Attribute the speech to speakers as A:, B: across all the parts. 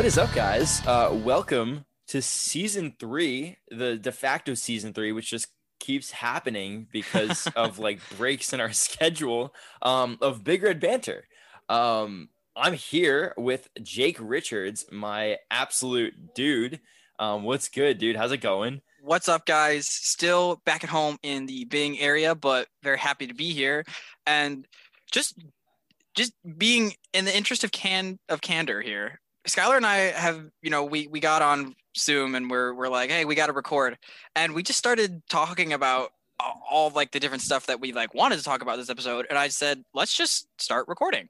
A: What is up, guys? Uh, welcome to season three, the de facto season three, which just keeps happening because of like breaks in our schedule um, of Big Red Banter. Um, I'm here with Jake Richards, my absolute dude. Um, what's good, dude? How's it going?
B: What's up, guys? Still back at home in the Bing area, but very happy to be here. And just just being in the interest of can of candor here. Skylar and I have, you know, we we got on Zoom and we're we're like, hey, we got to record, and we just started talking about all, like the different stuff that we like wanted to talk about this episode, and I said, let's just start recording.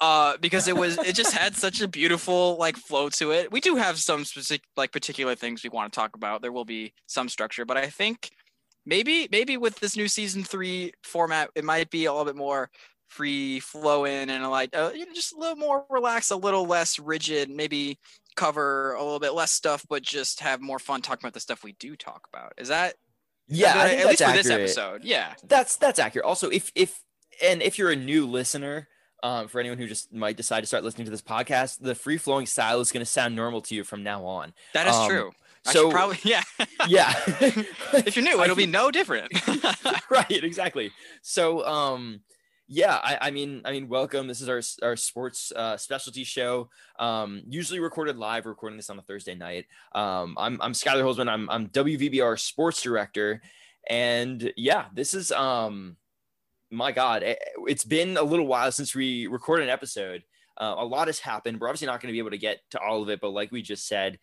B: Uh because it was it just had such a beautiful like flow to it. We do have some specific like particular things we want to talk about. There will be some structure but i think maybe maybe with this new season three format it might be a little bit more free flowing and like uh, you know, just a little more relaxed a little less rigid maybe cover a little bit less stuff but just have more fun talking about the stuff we do talk about. Is that
A: Yeah, I
B: at least
A: that's
B: for this episode. Yeah.
A: That's that's accurate. Also, if if and if you're a new listener, um, for anyone who just might decide to start listening to this podcast, the free flowing style is going to sound normal to you from now on.
B: that is
A: Um,
B: true. I
A: so-
B: probably yeah.
A: Yeah.
B: if you're new it'll be no different.
A: Right exactly. So um yeah I, I mean i mean welcome. This is our our sports uh specialty show. Um usually recorded live recording this on a thursday night. Um i'm i'm skylar holzman. I'm i'm wvbr sports director. And yeah this is um my god it, it's been a little while since we recorded an episode. Uh, a lot has happened. We're obviously not going to be able to get to all of it but like we just said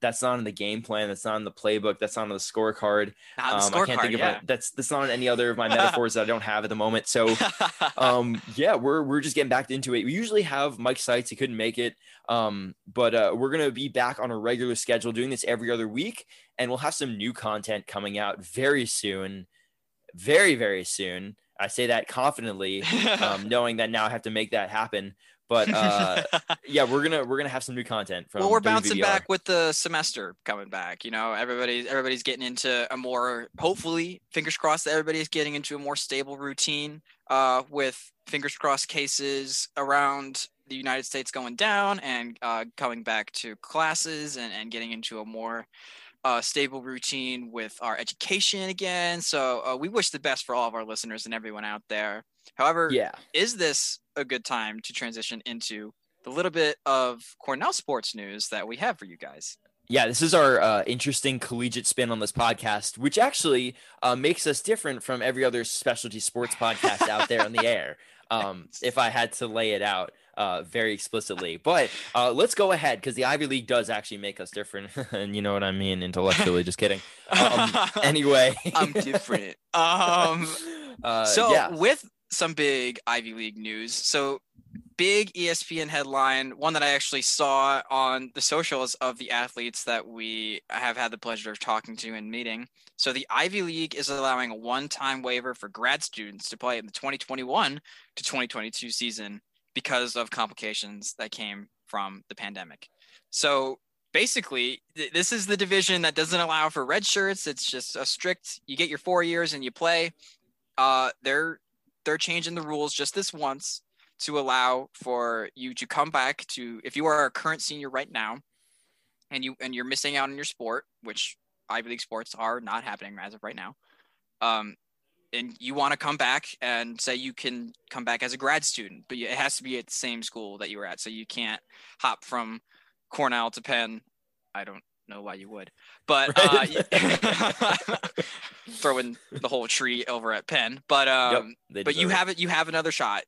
A: that's not in the game plan that's not in the playbook that's not on the scorecard
B: the
A: um, I can't
B: scorecard,
A: think of
B: yeah.
A: that's that's not on any other of my metaphors that I don't have at the moment. So um yeah, we're we're just getting back into it. We usually have Mike Seitz, he couldn't make it. Um, but uh we're gonna be back on a regular schedule doing this every other week, and we'll have some new content coming out very soon. Very, very soon. I say that confidently, um, knowing that now I have to make that happen. But uh yeah, we're gonna we're gonna have some new content from
B: well, we're bouncing back with the semester coming back. You know, everybody's everybody's getting into a more hopefully, fingers crossed, that everybody's getting into a more stable routine. Uh, with fingers crossed cases around the United States going down and uh, coming back to classes and, and getting into a more uh, stable routine with our education again. So uh, we wish the best for all of our listeners and everyone out there. However,
A: Yeah.
B: is this a good time to transition into the little bit of Cornell sports news that we have for you guys?
A: Yeah, this is our uh, interesting collegiate spin on this podcast, which actually uh, makes us different from every other specialty sports podcast out there on the air. Um, if I had to lay it out uh, very explicitly, but uh, let's go ahead because the Ivy League does actually make us different, and you know what I mean intellectually. just kidding. Um, anyway,
B: I'm different. Um,
A: Uh,
B: so
A: yeah,
B: with some big Ivy League news, so big ESPN headline, one that I actually saw on the socials of the athletes that we have had the pleasure of talking to and meeting. So the Ivy League is allowing a one-time waiver for grad students to play in the 2021 to 2022 season because of complications that came from the pandemic. So basically, th- this is the division that doesn't allow for red shirts. It's just a strict. You get your four years and you play. Uh, they're they're changing the rules just this once to allow for you to come back to if you are a current senior right now, and you and you're missing out on your sport, which Ivy League sports are not happening as of right now. Um, and you want to come back and say you can come back as a grad student, but it has to be at the same school that you were at. So you can't hop from Cornell to Penn. I don't know why you would, but uh, throwing the whole tree over at Penn. But um,
A: Yep,
B: but you
A: it.
B: have it. You have another shot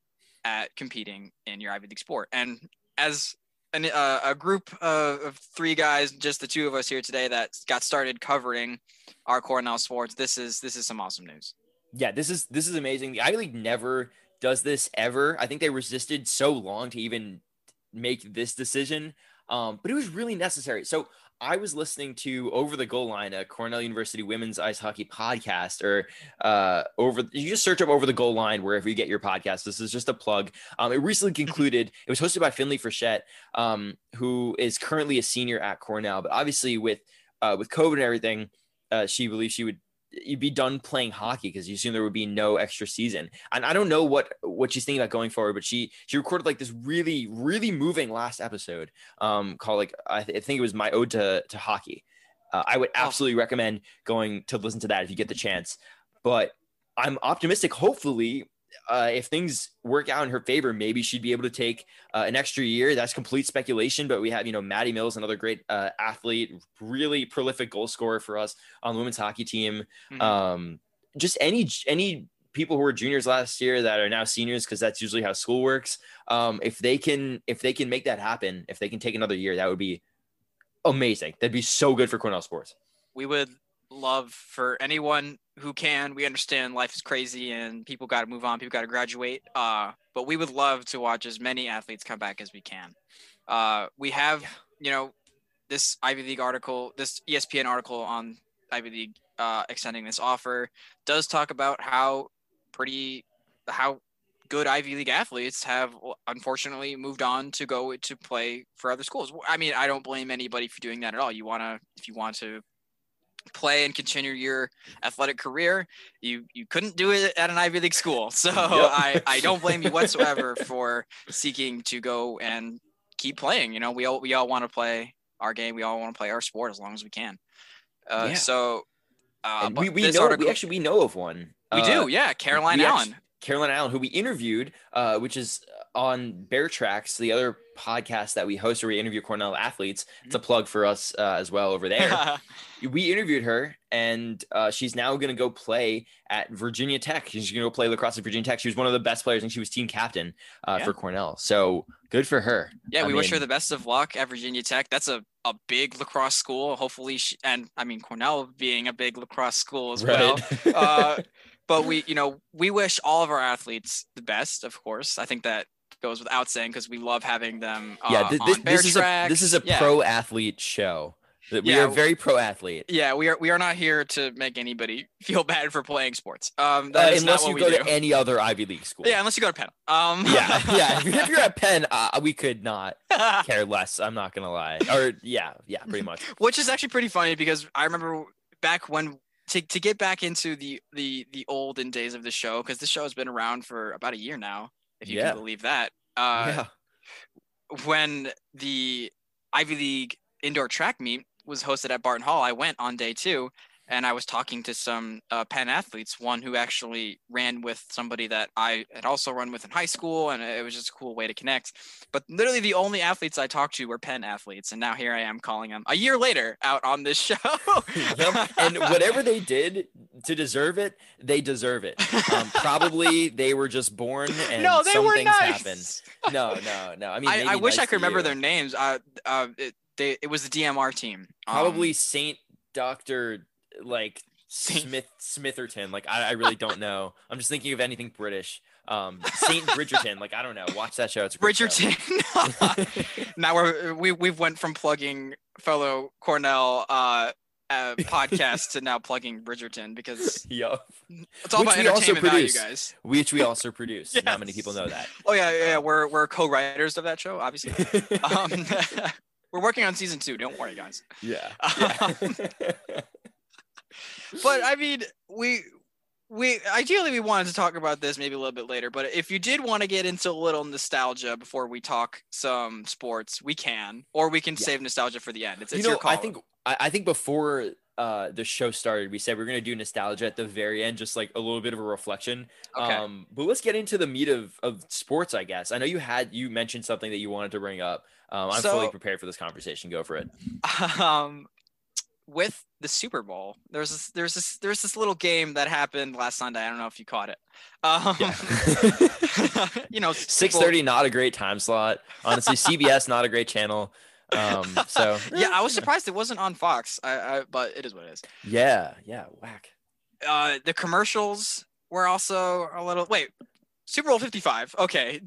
B: at competing in your Ivy League sport. And as an, uh, a group of, of three guys, just the two of us here today that got started covering our Cornell sports, this is this is some awesome news.
A: yeah, this is this is amazing. The Ivy League never does this ever. I think they resisted so long to even make this decision, um, but it was really necessary. So I was listening to Over the Goal Line, a Cornell University women's ice hockey podcast, or uh, over. You just search up Over the Goal Line wherever you get your podcast. This is just a plug. Um, it recently concluded. It was hosted by Finley Frechette, um, who is currently a senior at Cornell, but obviously with uh, with COVID and everything, uh, she believes she would you'd be done playing hockey because you assume there would be no extra season. And I don't know what what she's thinking about going forward, but she she recorded like this really really moving last episode um called like I, th- I think it was my ode to to hockey. Uh, I would
B: Oh.
A: absolutely recommend going to listen to that if you get the chance. But I'm optimistic. Hopefully, uh, if things work out in her favor, maybe she'd be able to take uh, an extra year. That's complete speculation, but we have, you know, Maddie Mills, another great uh, athlete, really prolific goal scorer for us on the women's hockey team.
B: Mhm.
A: Um, just any any people who were juniors last year that are now seniors, because that's usually how school works. Um, if they can if they can make that happen, if they can take another year, that would be amazing. That'd be so good for Cornell sports.
B: we would love for anyone who can. We understand life is crazy and people got to move on people got to graduate uh but we would love to watch as many athletes come back as we can. Uh we have you know this ivy league article this espn article on ivy league uh extending this offer does talk about how pretty how good ivy league athletes have unfortunately moved on to go to play for other schools. I mean i don't blame anybody for doing that at all. You want to if you want to play and continue your athletic career you you couldn't do it at an ivy league school. So i i don't blame you whatsoever for seeking to go and keep playing. You know we all we all want to play our game. We all want to play our sport as long as we can. Uh,
A: Yeah.
B: so uh,
A: we we know
B: article-
A: we actually we know of one.
B: we
A: Uh,
B: do yeah caroline allen.
A: actu- Caroline Allen, who we interviewed, uh, which is on Bear Tracks, the other podcast that we host where we interview Cornell athletes. It's a
B: Mm-hmm.
A: plug for us uh, as well over there. we interviewed her, and uh, she's now going to go play at Virginia Tech. She's going to go play lacrosse at Virginia Tech. She was one of the best players, and she was team captain uh,
B: Yeah.
A: for Cornell. So good for her.
B: Yeah,
A: I
B: we wish her the best of luck at Virginia Tech. That's a, a big lacrosse school. Hopefully, she, and I mean Cornell being a big lacrosse school as well. But we, you know, we wish all of our athletes the best. Of course, I think that goes without saying because we love having them. Uh,
A: yeah, th-
B: bear
A: this is a this is a.
B: Yeah.
A: pro athlete show. That We
B: Yeah.
A: are very pro athlete.
B: Yeah, we are we are not here to make anybody feel bad for playing sports. Um,
A: Uh, unless
B: not
A: you
B: what
A: go
B: we
A: to
B: do.
A: any other Ivy League school.
B: yeah, unless you go to Penn. Um,
A: yeah, yeah. If you're, if you're at Penn, uh, we could not care less. I'm not gonna lie. Or yeah, yeah, pretty much.
B: which is actually pretty funny because I remember back when to, to get back into the the the olden days of the show because the show has been around for about a year now if you
A: Yeah.
B: can believe that uh
A: yeah,
B: when the ivy league indoor track meet was hosted at barton hall i went on day two and i was talking to some uh, penn athletes one who actually ran with somebody that i had also run with in high school and it was just a cool way to connect but literally the only athletes i talked to were penn athletes and now here i am calling them a year later out on this show
A: Yep. And whatever they did to deserve it, they deserve it. Um, probably they were just born and
B: no they
A: some
B: were
A: things
B: nice
A: happen. No, no, no. I mean,
B: I, I wish
A: nice
B: I could remember
A: you.
B: their names. Uh, uh, it, they, it was the DMR team. Um,
A: Probably Saint Doctor like Smith Smitherton. Like I, I really don't know. I'm just thinking of anything British. Um, Saint Bridgerton. Like I don't know. Watch that show. It's a great show.
B: Bridgerton. now we're we we've went from plugging fellow Cornell uh, uh podcast to now plugging Bridgerton because
A: Yup.
B: it's all
A: Which
B: about
A: we
B: entertainment value, guys.
A: Which we also produce. Not many people know that.
B: Oh yeah, yeah, yeah. We're we're co-writers of that show, obviously. Um, we're working on season two. Don't worry, guys.
A: yeah.
B: Um,
A: yeah.
B: But I mean, we we ideally we wanted to talk about this maybe a little bit later. But if you did want to get into a little nostalgia before we talk some sports, we can, or we can
A: Yeah.
B: save nostalgia for the end. It's, it's
A: you know,
B: your call.
A: I think I, I think before uh the show started, we said we are gonna do nostalgia at the very end, just like a little bit of a reflection.
B: Okay.
A: Um, but let's get into the meat of of sports, I guess. I know you had you mentioned something that you wanted to bring up. Um, I'm fully prepared for this conversation. Go for it.
B: um, with the Super Bowl, there's this there's this there's this little game that happened last Sunday. I don't know if you caught it. Um,
A: Yeah.
B: you know,
A: six thirty not a great time slot. Honestly, CBS not a great channel. Um, so
B: Yeah, I was surprised it wasn't on Fox. I, I but it is what it is.
A: Yeah, yeah, whack.
B: uh the commercials were also a little wait super bowl 55 okay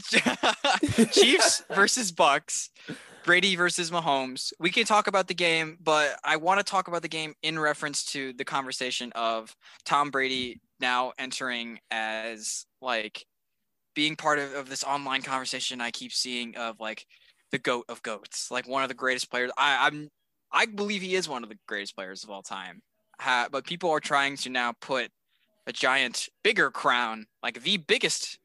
B: chiefs versus bucs brady versus mahomes. We can talk about the game but i want to talk about the game in reference to the conversation of tom brady now entering as like being part of, of this online conversation i keep seeing of like the goat of goats like one of the greatest players. I i'm i believe he is one of the greatest players of all time. Ha- but people are trying to now put a giant, bigger crown, like the biggest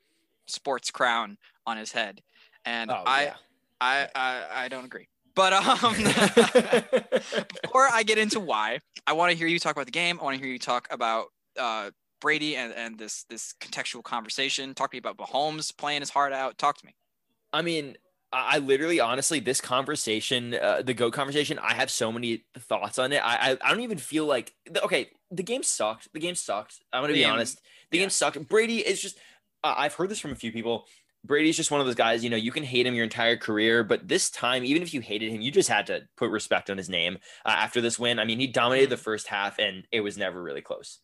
B: sports crown, on his head, and
A: Oh,
B: I,
A: yeah.
B: I, I, I don't agree. But um, before I get into why, I want to hear you talk about the game. I want to hear you talk about uh, Brady and, and this this contextual conversation. Talk to me about Mahomes playing his heart out. Talk to me.
A: I mean, I I literally, honestly, this conversation, uh, the go conversation, I have so many thoughts on it. I, I, I don't even feel like the- okay. The game sucked. The game sucked. I'm gonna be
B: Game-
A: honest. The
B: yeah.
A: game sucked. Brady is just. Uh, I've heard this from a few people. Brady's just one of those guys. You know, you can hate him your entire career, but this time, even if you hated him, you just had to put respect on his name uh, after this win. I mean, he dominated the first half, and it was never really close.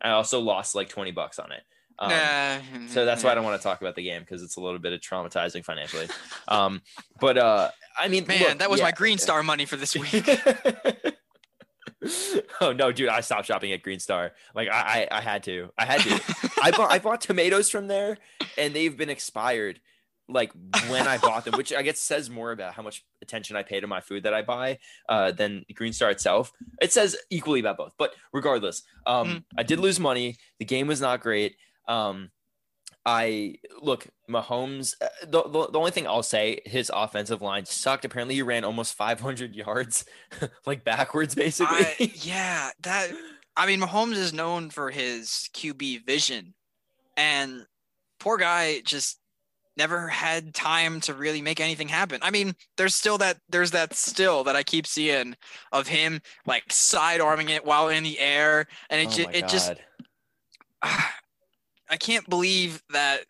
A: I also lost like 20 bucks on it. Um,
B: Nah,
A: so that's why I don't want to talk about the game because it's a little bit of traumatizing financially. Um, but uh, I mean,
B: Man,
A: look,
B: that was
A: yeah.
B: my Green Star money for this week.
A: oh no, dude! I stopped shopping at Green Star. Like I, I, I had to. I had to. I bought, I bought tomatoes from there, and they've been expired. Like when I bought them, which I guess says more about how much attention I pay to my food that I buy uh, than Green Star itself. It says equally about both, but regardless, um,
B: Mm.
A: I did lose money. The game was not great. Um, I look Mahomes. uh, The, the the only thing I'll say, his offensive line sucked. Apparently, he ran almost 500 yards, like backwards, basically.
B: I, yeah, that. I mean, Mahomes is known for his QB vision, and poor guy just never had time to really make anything happen. I mean, there's still that there's that still that I keep seeing of him like side arming it while in the air, and it
A: Oh
B: ju- it just. I can't believe that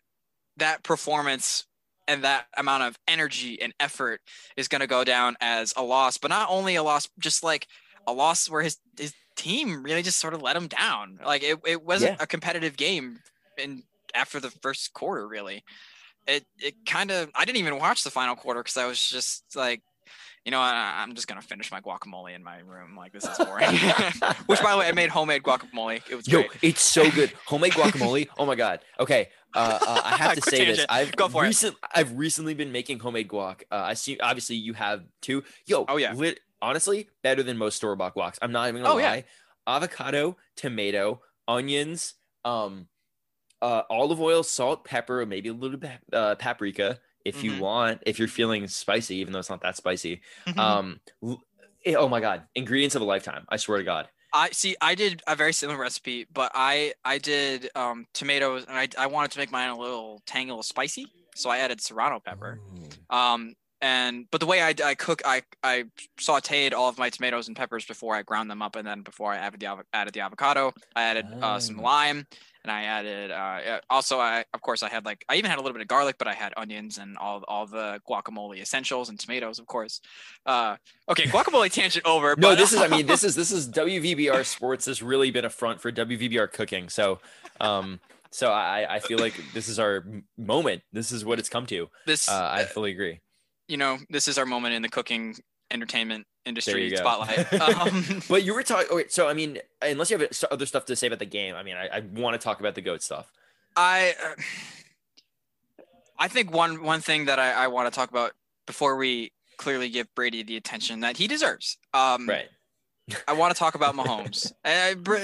B: that performance and that amount of energy and effort is going to go down as a loss, but not only a loss, just like a loss where his his team really just sort of let him down. Like it, it wasn't
A: Yeah.
B: a competitive game in after the first quarter really. It it kind of I didn't even watch the final quarter cuz I was just like you know, I, I'm just gonna finish my guacamole in my room. Like this is boring. Which, by the way, I made homemade guacamole. It was
A: Yo,
B: great.
A: it's so good. Homemade guacamole. Oh my god. Okay. Uh, uh, I have to say this. I've
B: Go for it.
A: I've recently been making homemade guac. Uh, I see. Obviously, you have too. Yo.
B: Oh, yeah.
A: Lit, honestly, better than most store bought guacs. I'm not even gonna
B: Oh, yeah.
A: lie. Avocado, tomato, onions, um, uh, olive oil, salt, pepper, maybe a little bit uh, paprika if you
B: Mhm.
A: want. If you're feeling spicy, even though it's not that spicy.
B: Mhm.
A: Um. eh, Oh my god, ingredients of a lifetime. I swear to God.
B: I see. I did a very similar recipe, but I I did um, tomatoes, and I I wanted to make mine a little tangy, a little spicy, so I added serrano pepper. Um, and but the way I, I cook, I I sautéed all of my tomatoes and peppers before I ground them up, and then before I added the added the avocado, I added uh, some
A: Oh.
B: lime, and I added uh, also I of course I had like I even had a little bit of garlic, but I had onions and all all the guacamole essentials and tomatoes, of course. Uh, okay, guacamole tangent over.
A: No,
B: but,
A: this is. I mean, this is this is WVBR Sports has really been a front for WVBR cooking. So, um, so I I feel like this is our moment. This is what it's come to.
B: this
A: Uh, I fully agree.
B: You know, this is our moment in the cooking entertainment industry spotlight. Um,
A: But you were talking. Okay, so I mean, unless you have other stuff to say about the game, I mean, I, I want to talk about the goat stuff.
B: I, uh, I think one one thing that I, I want to talk about before we clearly give Brady the attention that he deserves. Um,
A: Right.
B: I want to talk about Mahomes. I, Br-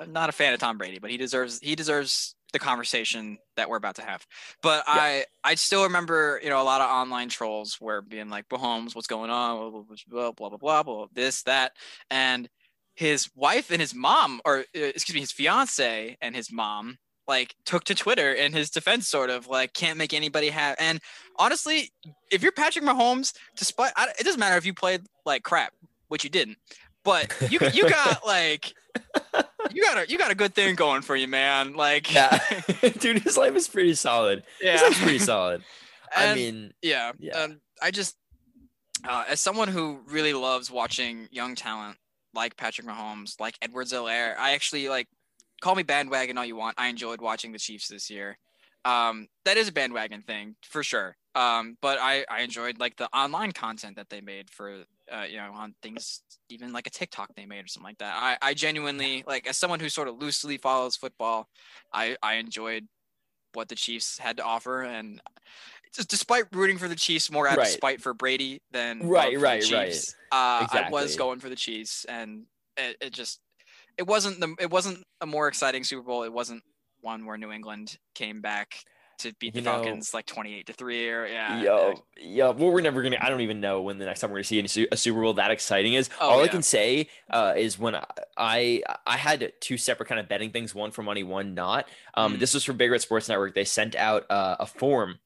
B: I'm not a fan of Tom Brady, but he deserves he deserves the conversation that we're about to have. But
A: Yeah.
B: I I still remember you know a lot of online trolls were being like Mahomes, what's going on? Blah blah blah blah blah, blah blah this that, and his wife and his mom, or uh, excuse me, his fiance and his mom like took to Twitter in his defense, sort of like can't make anybody have. And honestly, if you're Patrick Mahomes, despite I, it doesn't matter if you played like crap, which you didn't, but you you got like you got a you got a good thing going for you, man. Like
A: Yeah, dude, his life is pretty solid. His
B: yeah.
A: life's pretty solid. I mean,
B: Yeah.
A: Yeah.
B: Um, I just, uh, as someone who really loves watching young talent like Patrick Mahomes, like Edwards-Helaire, I actually like call me bandwagon all you want. I enjoyed watching the Chiefs this year. Um, that is a bandwagon thing for sure. Um, but I, I enjoyed like the online content that they made for, uh, you know, on things, even like a TikTok they made or something like that. I, I genuinely like as someone who sort of loosely follows football, I, I enjoyed what the Chiefs had to offer. And just despite rooting for the Chiefs more out
A: Right.
B: of spite for Brady than
A: Right,
B: love for the
A: right, right.
B: Chiefs, Uh, I was going for the Chiefs, and it, it just it wasn't the it wasn't a more exciting Super Bowl. It wasn't one where New England came back to beat the
A: You know-
B: Falcons like 28 to 3 or yeah.
A: Yo, yo, well, we're never gonna. I don't even know when the next time we're gonna see any a Super Bowl that exciting is.
B: Oh,
A: All I can say uh, is when I, I I had two separate kind of betting things, one for money, one not. Um,
B: Mm.
A: this was from Big Red Sports Network. They sent out uh, a form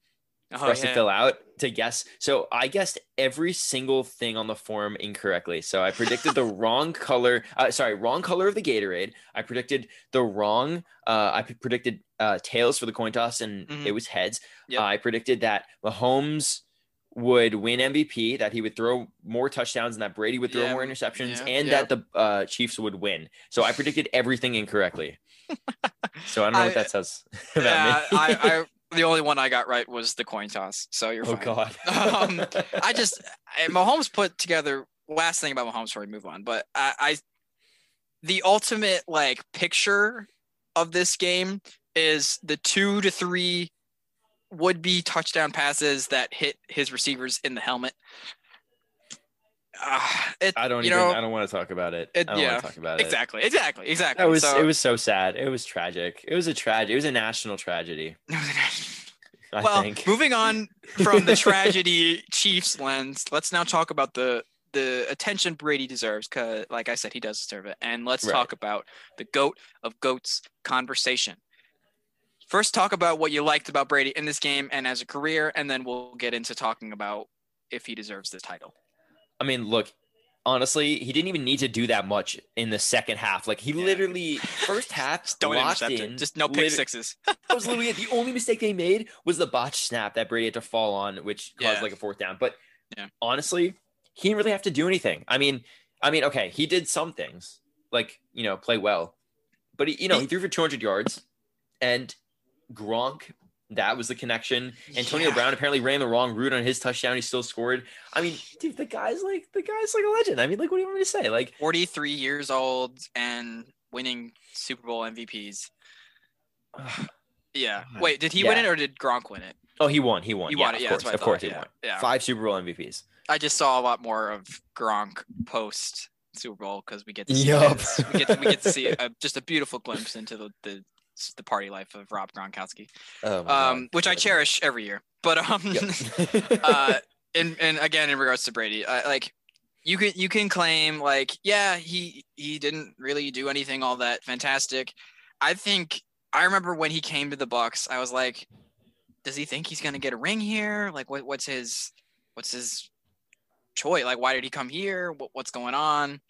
A: for
B: Oh,
A: us to fill out to guess. So I guessed every single thing on the form incorrectly. So I predicted the wrong color. Uh, sorry, wrong color of the Gatorade. I predicted the wrong. Uh, I predicted uh, tails for the coin toss, and
B: Mhm.
A: it was heads.
B: Yep.
A: I predicted that Mahomes would win MVP, that he would throw more touchdowns, and that Brady would throw
B: Yeah,
A: more interceptions,
B: yeah,
A: and
B: yeah.
A: that the uh, Chiefs would win. So I predicted everything incorrectly. So I don't know
B: I-
A: what that says about
B: Yeah,
A: me.
B: I, I the only one I got right was the coin toss. So you're
A: oh
B: fine.
A: God.
B: Um, I just I- Mahomes put together last thing about Mahomes before we move on, but I, I the ultimate like picture of this game is the two to three would be touchdown passes that hit his receivers in the helmet. Uh, it,
A: I don't
B: you
A: even.
B: know,
A: I don't want to talk about it.
B: it-
A: I don't
B: yeah,
A: want to talk about it.
B: exactly, exactly, exactly.
A: That was.
B: So-
A: It was so sad. It was tragic. It was a tragedy. It was a national tragedy. I
B: well,
A: think.
B: moving on from the tragedy Chiefs lens, let's now talk about the the attention Brady deserves. Cause, like I said, he does deserve it. And let's
A: Right.
B: talk about the goat of goats conversation. First, talk about what you liked about Brady in this game and as a career, and then we'll get into talking about if he deserves the title.
A: I mean, look. Honestly, he didn't even need to do that much in the second half. Like he
B: Yeah.
A: literally first half
B: don't
A: locked in.
B: Just no pick
A: lit-
B: sixes.
A: That was literally it. The only mistake they made was the botch snap that Brady had to fall on, which caused
B: Yeah.
A: like a fourth down. But
B: Yeah.
A: honestly, he didn't really have to do anything. I mean, I mean, okay, he did some things, like you know, play well, but he, you know,
B: He-
A: he threw for 200 yards, and Gronk. That was the connection. Antonio
B: Yeah.
A: Brown apparently ran the wrong route on his touchdown. He still scored. I mean, dude, the guy's like the guy's like a legend. I mean, like, what do you want me to say? Like,
B: 43 years old and winning Super Bowl MVPs. Yeah. Wait, did he win it or did Gronk win it?
A: oh, he won. He won.
B: He
A: yeah,
B: won it.
A: Of
B: Yeah,
A: course,
B: that's what I
A: of course, he
B: yeah,
A: won.
B: yeah.
A: Five Super Bowl MVPs.
B: I just saw a lot more of Gronk post Super Bowl because we get to see his- we get to, we get to see a, just a beautiful glimpse into the, the the party life of Rob Gronkowski,
A: Oh,
B: um, which I cherish every year. But um,
A: Yep.
B: uh, and and again in regards to Brady, I, like you can you can claim like yeah he he didn't really do anything all that fantastic. I think I remember when he came to the Bucs, I was like, does he think he's gonna get a ring here? Like what what's his what's his choice? Like why did he come here? What, what's going on?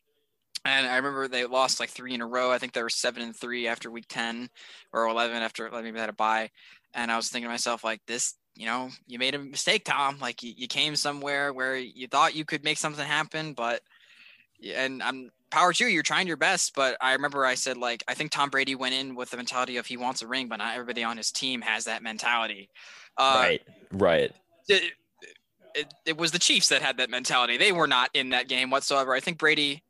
B: And I remember they lost like three in a row. I think they were seven and three after week ten or eleven after maybe they had a bye. And I was thinking to myself like this you know, you made a mistake, Tom. Like you, you came somewhere where you thought you could make something happen, but and I'm power to you. You're trying your best, but I remember I said like I think Tom Brady went in with the mentality of he wants a ring, but not everybody on his team has that mentality. Uh,
A: right, right.
B: it, it, it was the Chiefs that had that mentality. They were not in that game whatsoever. I think Brady,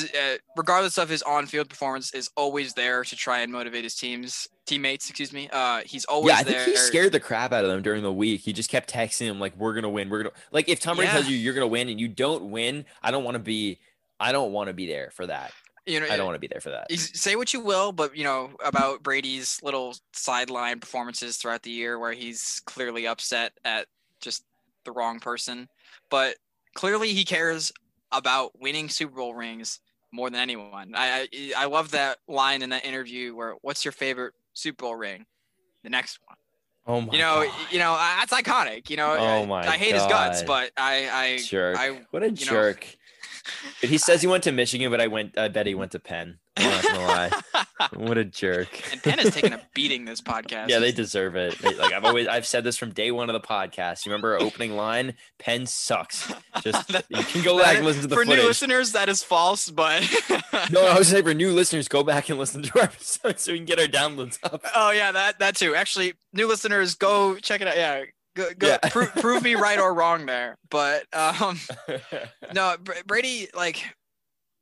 B: uh, regardless of his on-field performance, is always there to try and motivate his teams teammates. Excuse me. Uh, he's always
A: Yeah, I think
B: there.
A: he scared the crap out of them during the week. He just kept texting him like, "We're gonna win. We're gonna like." If Tom Brady
B: Yeah.
A: tells you you're gonna win and you don't win, I don't want to be. I don't want to be there for that.
B: You know,
A: I don't want to be there for that.
B: say what you will, but you know about Brady's little sideline performances throughout the year, where he's clearly upset at just the wrong person, but clearly he cares about winning Super Bowl rings more than anyone. I I, I love that line in that interview where, "What's your favorite Super Bowl ring?" The next one.
A: Oh my
B: You know,
A: God.
B: you know that's iconic. You know,
A: Oh
B: I,
A: my
B: I hate his guts, but I I
A: jerk.
B: I
A: what a
B: know,
A: jerk. But he says he went to Michigan, but I went. I bet he went to Penn. I'm not gonna lie. What a jerk.
B: and Penn has taken a beating this podcast.
A: Yeah, they deserve it. They- like I've always, I've said this from day one of the podcast. You remember our opening line? Penn sucks. Just you can go back and listen to the
B: for new listeners, that is false, but
A: No, I was saying for new listeners, go back and listen to our episode so we can get our downloads up.
B: oh yeah, that that too. Actually, new listeners, go check it out. Yeah, go, go
A: Yeah.
B: pro- prove me right or wrong there. But um, no, Br- Brady like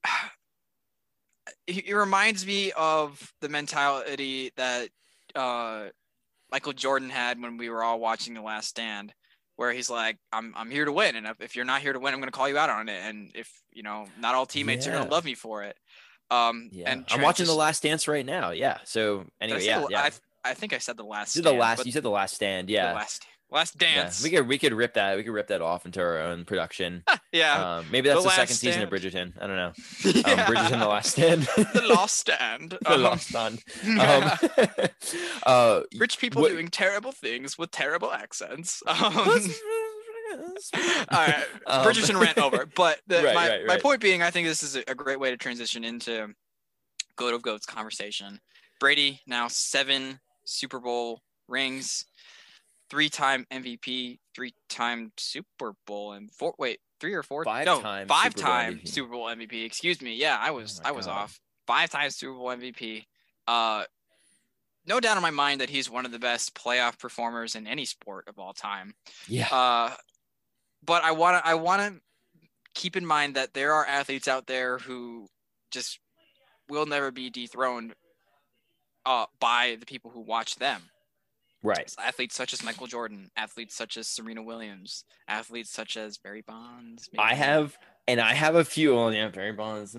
B: he, reminds me of the mentality that uh, Michael Jordan had when we were all watching The Last Stand, where he's like, "I'm I'm here to win, and if, if you're not here to win, I'm going to call you out on it. And if you know, not all teammates are going to love me for it." Um,
A: Yeah,
B: and
A: I'm watching The Last Dance right now. Yeah. So anyway, yeah,
B: the-
A: yeah.
B: I, I think I said the last.
A: You said the
B: Stand,
A: last. You said the last stand.
B: the
A: Yeah.
B: Last last
A: Yeah,
B: dance.
A: we could we could rip that we could rip that off into our own production.
B: yeah.
A: Um, maybe that's
B: The
A: the, second
B: Last
A: season of
B: Stand.
A: Bridgerton. I don't know.
B: Yeah.
A: Um, Bridgerton, the last stand.
B: the last stand.
A: the
B: Um,
A: last stand.
B: yeah.
A: Um, uh,
B: Rich people
A: what-
B: doing terrible things with terrible accents. Um, all right,
A: Um,
B: Bridgerton rant over. But the,
A: Right,
B: my,
A: right,
B: my
A: right.
B: point being, I think this is a, a great way to transition into goat of goats conversation. Brady now seven Super Bowl rings, three-time MVP, three-time Super Bowl and four. Wait, three or four? no,
A: Five-time Super Bowl
B: five-time
A: MVP.
B: Super Bowl MVP. Excuse me. Yeah, I was
A: my
B: I was
A: God.
B: off. Five-time Super Bowl MVP. Uh, no doubt in my mind that he's one of the best playoff performers in any sport of all time.
A: yeah.
B: Uh, but I want to I want to keep in mind that there are athletes out there who just will never be dethroned uh, by the people who watch them.
A: Right.
B: Athletes such as Michael Jordan, athletes such as Serena Williams, athletes such as Barry Bonds.
A: I have, and I have a few. Well, yeah, Barry Bonds.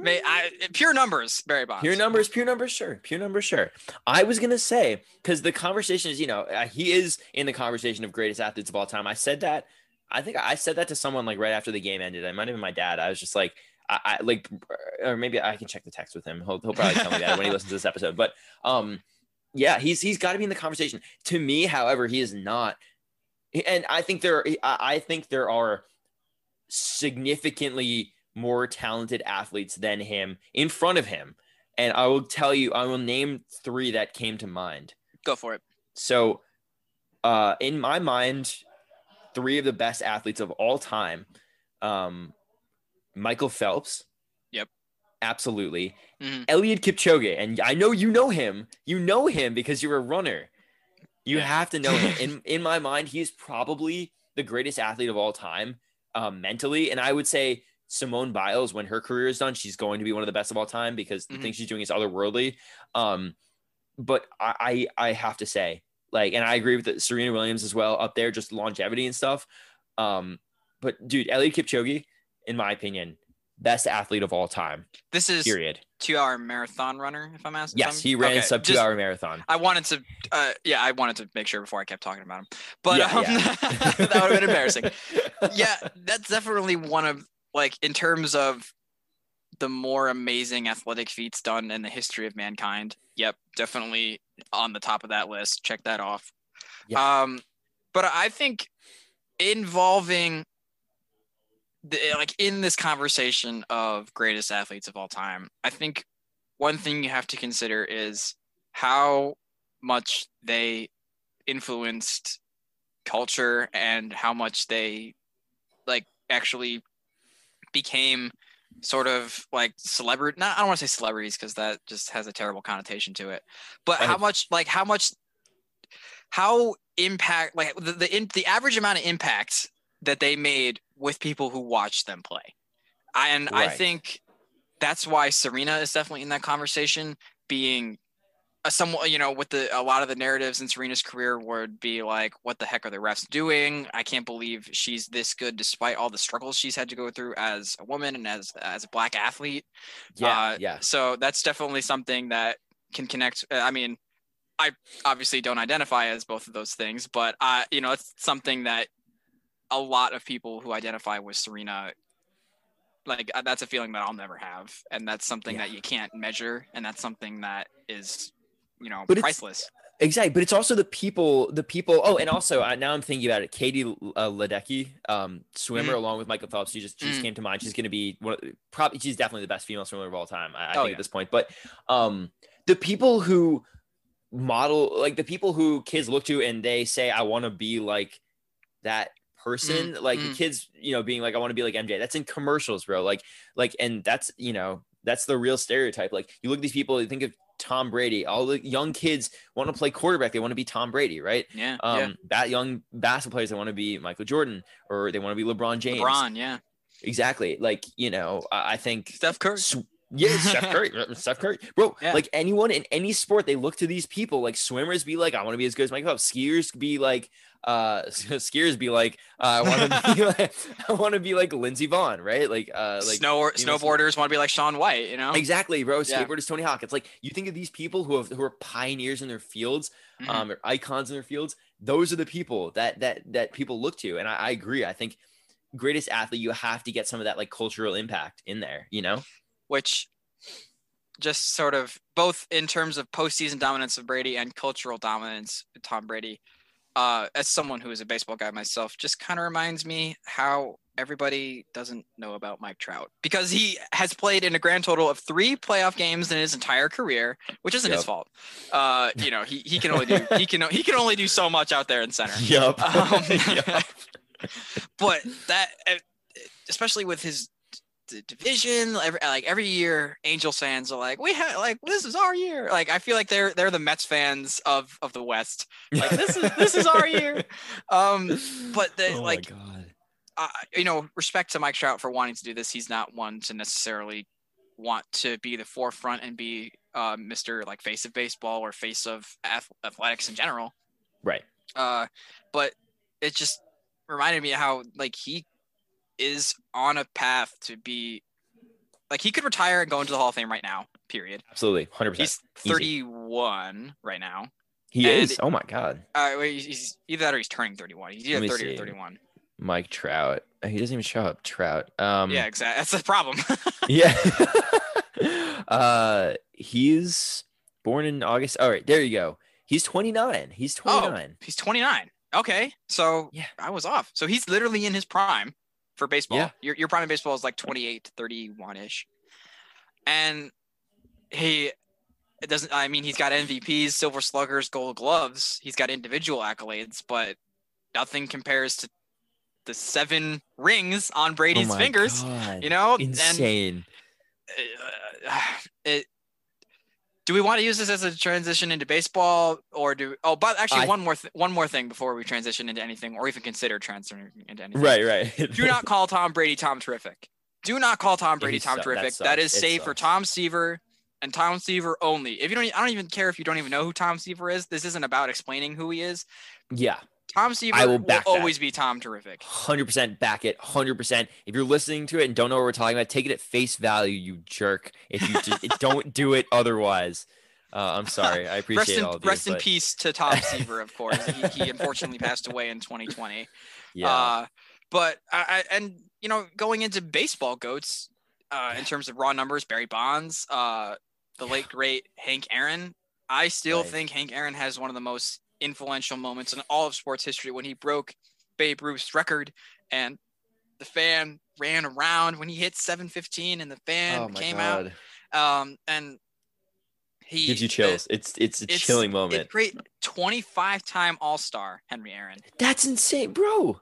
B: May I pure numbers, Barry Bonds.
A: Pure numbers, pure numbers, sure. Pure numbers, sure. I was gonna say because the conversation is, you know, uh, he is in the conversation of greatest athletes of all time. I said that. I think I said that to someone like right after the game ended. I might have been my dad. I was just like, I, I like, or maybe I can check the text with him. He'll, he'll probably tell me that when he listens to this episode. But um, yeah, he's he's got to be in the conversation. To me, however, he is not. And I think there, I I think there are significantly more talented athletes than him in front of him. And I will tell you, I will name three that came to mind.
B: Go for it.
A: So, uh, in my mind, three of the best athletes of all time um, Michael Phelps. Absolutely.
B: Mhm.
A: Eliud Kipchoge. And I know you know him. You know him because you're a runner. You
B: Yeah.
A: have to know him. In, in my mind, he's probably the greatest athlete of all time um, mentally. And I would say Simone Biles, when her career is done, she's going to be one of the best of all time because the
B: Mhm.
A: things she's doing is otherworldly. Um, but I, I I have to say, like, and I agree with the, Serena Williams as well up there, just longevity and stuff. Um, but dude, Eliud Kipchoge, in my opinion, best athlete of all time.
B: This is
A: Period.
B: two-hour marathon runner. If I'm asking.
A: Yes, he ran
B: Okay,
A: sub two
B: just-
A: hour marathon.
B: I wanted to, uh, yeah, I wanted to make sure before I kept talking about him, but
A: Yeah,
B: um,
A: yeah.
B: that would have been embarrassing. Yeah, that's definitely one of like in terms of the more amazing athletic feats done in the history of mankind. Yep, definitely on the top of that list. Check that off. Um, but I think involving the, like in this conversation of greatest athletes of all time, I think one thing you have to consider is how much they influenced culture and how much they like actually became sort of like celebrity not I don't want to say celebrities because that just has a terrible connotation to it but how much like how much how impact like the the, in, the average amount of impact that they made with people who watched them play. I, and I think that's why Serena is definitely in that conversation being a somewhat you know with the a lot of the narratives in Serena's career would be like what the heck are the refs doing? I can't believe she's this good despite all the struggles she's had to go through as a woman and as as a black athlete.
A: Yeah,
B: uh,
A: yeah.
B: so that's definitely something that can connect uh, I mean I obviously don't identify as both of those things but uh you know it's something that a lot of people who identify with Serena like uh, that's a feeling that I'll never have and that's something
A: Yeah.
B: that you can't measure and that's something that is you know
A: But
B: priceless
A: Exactly, but it's also the people, the people. Oh, and also uh, now I'm thinking about it. Katie uh, Ledecky, um, swimmer,
B: Mm.
A: along with Michael Phelps. She just she just
B: Mm.
A: came to mind. She's going to be one. Of, probably she's definitely the best female swimmer of all time. I, I
B: Oh,
A: think
B: yeah.
A: at this point. But um, the people who model, like the people who kids look to, and they say, "I want to be like that." Person like the
B: mm.
A: kids you know being like i want to be like mj that's in commercials bro. Like like and that's you know that's the real stereotype. Like you look at these people you think of tom brady. All the young kids want to play quarterback. They want to be tom brady right?
B: Yeah
A: um
B: yeah.
A: that young basketball players they want to be michael jordan or they want to be lebron james.
B: LeBron yeah.
A: Exactly. Like you know i, I think
B: Steph Curry.
A: sw- Yeah, Steph Curry. Steph Curry, bro.
B: Yeah.
A: Like anyone in any sport, they look to these people. Like swimmers, be like, I want to be as good as Michael Phelps. Skiers be like, uh, skiers be like, uh, I want to be like, I want to be like Lindsey Vonn, right? Like, uh, like
B: Snow snowboarders want to be like Shaun White, you know?
A: exactly, bro.
B: Yeah.
A: Skateboarders, Tony Hawk. It's like you think of these people who have who are pioneers in their fields,
B: Mhm.
A: um, or icons in their fields. Those are the people that that that people look to, and I, I agree. I think greatest athlete, you have to get some of that like cultural impact in there. You know?
B: Which just sort of both in terms of postseason dominance of Brady and cultural dominance of Tom Brady. Uh, as someone who is a baseball guy myself, just kind of reminds me how everybody doesn't know about Mike Trout because he has played in a grand total of three playoff games in his entire career, which isn't his fault. Uh, you know, he, he can only do he can he can only do so much out there in center.
A: Yup.
B: Um,
A: Yup.
B: but that uh, especially with his d- division every, like every year angels fans are like we have like this is our year. Like i feel like they're they're the mets fans of of the west. Like this is this is our year. Um but the,
A: oh
B: like
A: my god.
B: uh, you know respect to mike trout for wanting to do this. He's not one to necessarily want to be the forefront and be uh, mr like face of baseball or face of ath- athletics in general.
A: Right.
B: uh, but it just reminded me how like he is on a path to be like he could retire and go into the Hall of Fame right now. Period.
A: Absolutely. 100%.
B: He's 31 right now.
A: he
B: and-
A: is. Oh my god.
B: Uh, wait, he's- either that or he's turning 31. He's either 30
A: see.
B: or 31.
A: Mike Trout. He doesn't even show up. Trout. Um
B: yeah, exactly. That's the problem.
A: Yeah. uh he's born in August. All right, there you go. He's 29. He's 29.
B: he's 29. Okay, so
A: Yeah.
B: I was off. So he's literally in his prime for baseball.
A: Yeah.
B: Your your prime in baseball is like 28 to 31 ish, and he it doesn't. I mean, he's got MVPs, Silver Sluggers, Gold Gloves. He's got individual accolades, but nothing compares to the seven rings on
A: Oh
B: Brady's
A: my
B: fingers.
A: God.
B: You know, and
A: Insane.
B: uh, it do we want to use this as a transition into baseball or do oh but actually
A: I-
B: one more th- one more thing before we transition into anything or even consider transitioning into anything.
A: Right, right.
B: do not call tom brady tom terrific. Do not call tom brady tom
A: suck- that
B: terrific. That is.
A: It
B: safe for tom seaver and tom seaver only. If you don't i don't even care if you don't even know who tom seaver is. This isn't about explaining who he is.
A: Yeah.
B: Tom seaver
A: I will
B: will, always be tom terrific.
A: 100% back it. 100% if you're listening to it and don't know what we're talking about take it at face value you jerk. If you just don't do it otherwise. Uh, i'm sorry. I appreciate
B: rest in,
A: all of you
B: rest in peace to tom seaver of course. He, he unfortunately passed away in 2020
A: yeah.
B: Uh, but I, I and you know going into baseball goats uh, in terms of raw numbers, Barry Bonds, uh, the late great Hank Aaron. I still
A: Right.
B: think Hank Aaron has one of the most influential moments in all of sports history when he broke Babe Ruth's record and the fan ran around when he hit 715 and the fan
A: oh
B: came
A: god
B: out. Um, and he
A: gives you chills it's it's a
B: it's-
A: chilling
B: It's
A: moment
B: great. 25 time All Star Henry Aaron.
A: that's insane bro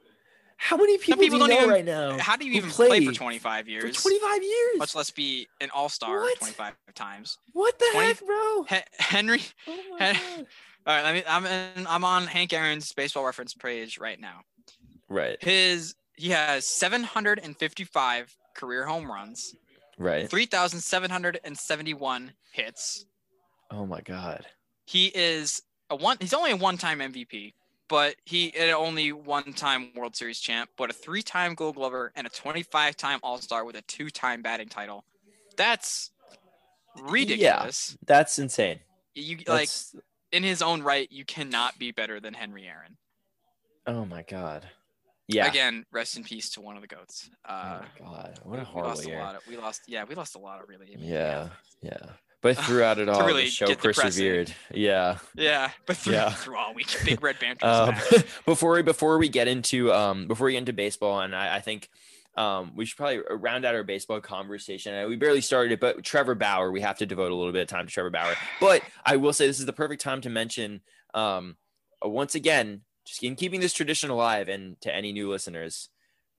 A: how many people,
B: people
A: do you
B: don't
A: know
B: even-
A: right now
B: How do you even play for
A: played
B: 25
A: for
B: years?
A: 25 years
B: much less be an all-star
A: What?
B: 25 times.
A: what the
B: 20
A: heck bro
B: He- Henry,
A: oh my
B: Hen-
A: God.
B: All right, let me. I'm in, I'm on Hank Aaron's baseball reference page right now.
A: right
B: His he has 755 career home runs,
A: right
B: 3,771 hits.
A: oh my god
B: He is a one. He's only a one-time MVP, but he and only one-time World Series champ, but a three-time Gold Glover and a 25-time All-Star with a two-time batting title. That's ridiculous.
A: Yeah, that's insane
B: You like
A: That's-
B: in his own right, you cannot be better than Henry Aaron.
A: oh my god yeah
B: Again, rest in peace to one of the goats.
A: oh
B: Uh,
A: my god what a
B: we
A: horrible
B: lost
A: year
B: a lot. Of, we lost. Yeah, we lost a lot of really.
A: Yeah, yeah. But throughout it all,
B: really
A: the show
B: get depressing.
A: persevered. Yeah.
B: Yeah, but through,
A: Yeah.
B: through all week, Big Red Banter.
A: Um, before we before we get into um before we get into baseball, and I, I think um we should probably round out our baseball conversation. Uh, We barely started it, but Trevor Bauer, we have to devote a little bit of time to Trevor Bauer. But I will say this is the perfect time to mention um uh, once again, just in keeping this tradition alive, and to any new listeners,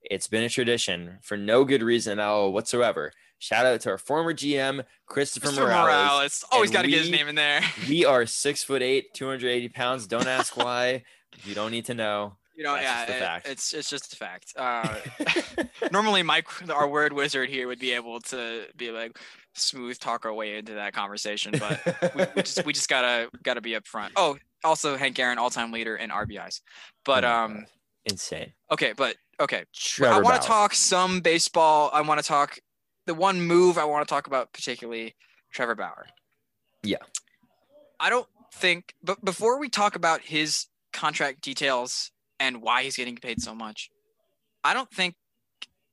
A: it's been a tradition for no good reason at all whatsoever. Shout out to our former GM, Christopher
B: Mr.
A: Morales.
B: Morales. Always got to get his name in there.
A: We are six foot eight, 280 pounds. Don't ask why. You don't need to know.
B: You know,
A: That's
B: yeah, it- it's it's just a fact. Uh, normally, Mike, our word wizard here, would be able to be like smooth talk our way into that conversation, but we, we just we just gotta gotta be up front. Oh, also Hank Aaron, all time leader in RBIs. But
A: Oh
B: um,
A: God. insane.
B: okay, but okay,
A: Trevor
B: I want to talk some baseball. I want to talk the one move I want to talk about particularly Trevor Bauer.
A: Yeah.
B: I don't think but before we talk about his contract details and why he's getting paid so much, I don't think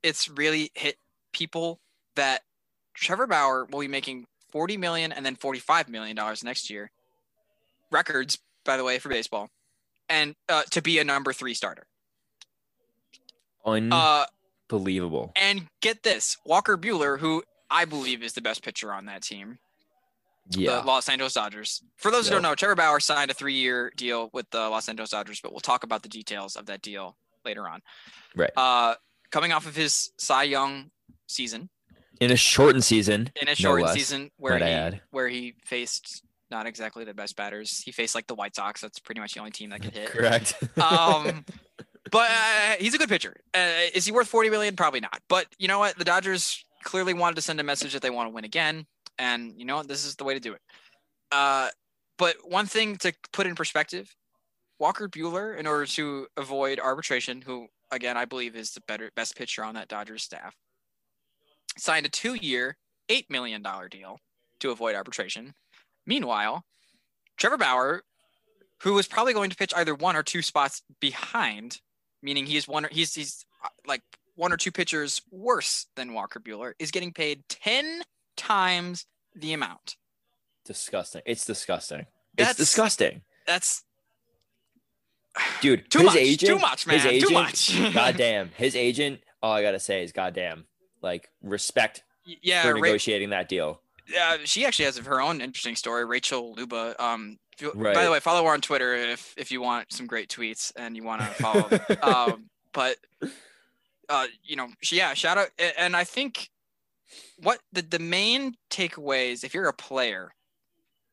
B: it's really hit people that Trevor Bauer will be making 40 million and then 45 million dollars next year. Records, by the way, for baseball. And uh, to be a number 3 starter. Uh
A: Unbelievable.
B: and get this, Walker Buehler, who I believe is the best pitcher on that team,
A: yeah.
B: the Los Angeles Dodgers. For those who don't know, Trevor Bauer signed a three-year deal with the Los Angeles Dodgers, but we'll talk about the details of that deal later on.
A: Right.
B: Uh, coming off of his Cy Young season
A: In a shortened season.
B: in a shortened
A: less,
B: season where he
A: add.
B: where he faced not exactly the best batters. He faced like the White Sox. That's pretty much the only team that could hit.
A: Correct.
B: um, but uh, he's a good pitcher. Uh, is he worth 40 million? Probably not. But you know what? The Dodgers clearly wanted to send a message that they want to win again, and you know? This is the way to do it. Uh, but one thing to put in perspective, Walker Buehler, in order to avoid arbitration, who again I believe is the better best pitcher on that Dodgers staff, signed a two-year, eight million dollar deal to avoid arbitration. Meanwhile, Trevor Bauer, who is probably going to pitch either one or two spots behind, meaning he's one he's he's uh, like one or two pitchers worse than Walker Buehler, is getting paid ten times the amount.
A: disgusting. It's disgusting.
B: That's-
A: it's disgusting.
B: That's
A: Dude,
B: too
A: his
B: much.
A: agent,
B: too much, man.
A: his agent,
B: too much.
A: goddamn, his agent. All I gotta say is goddamn. Like respect
B: yeah,
A: for
B: Ra-
A: negotiating that deal.
B: uh, she actually has her own interesting story. Rachel Luba. Um, you- by the way, follow her on Twitter if if you want some great tweets and you want to follow. um, but uh, you know, she, yeah, shout out. And I think what the the main takeaways, if you're a player,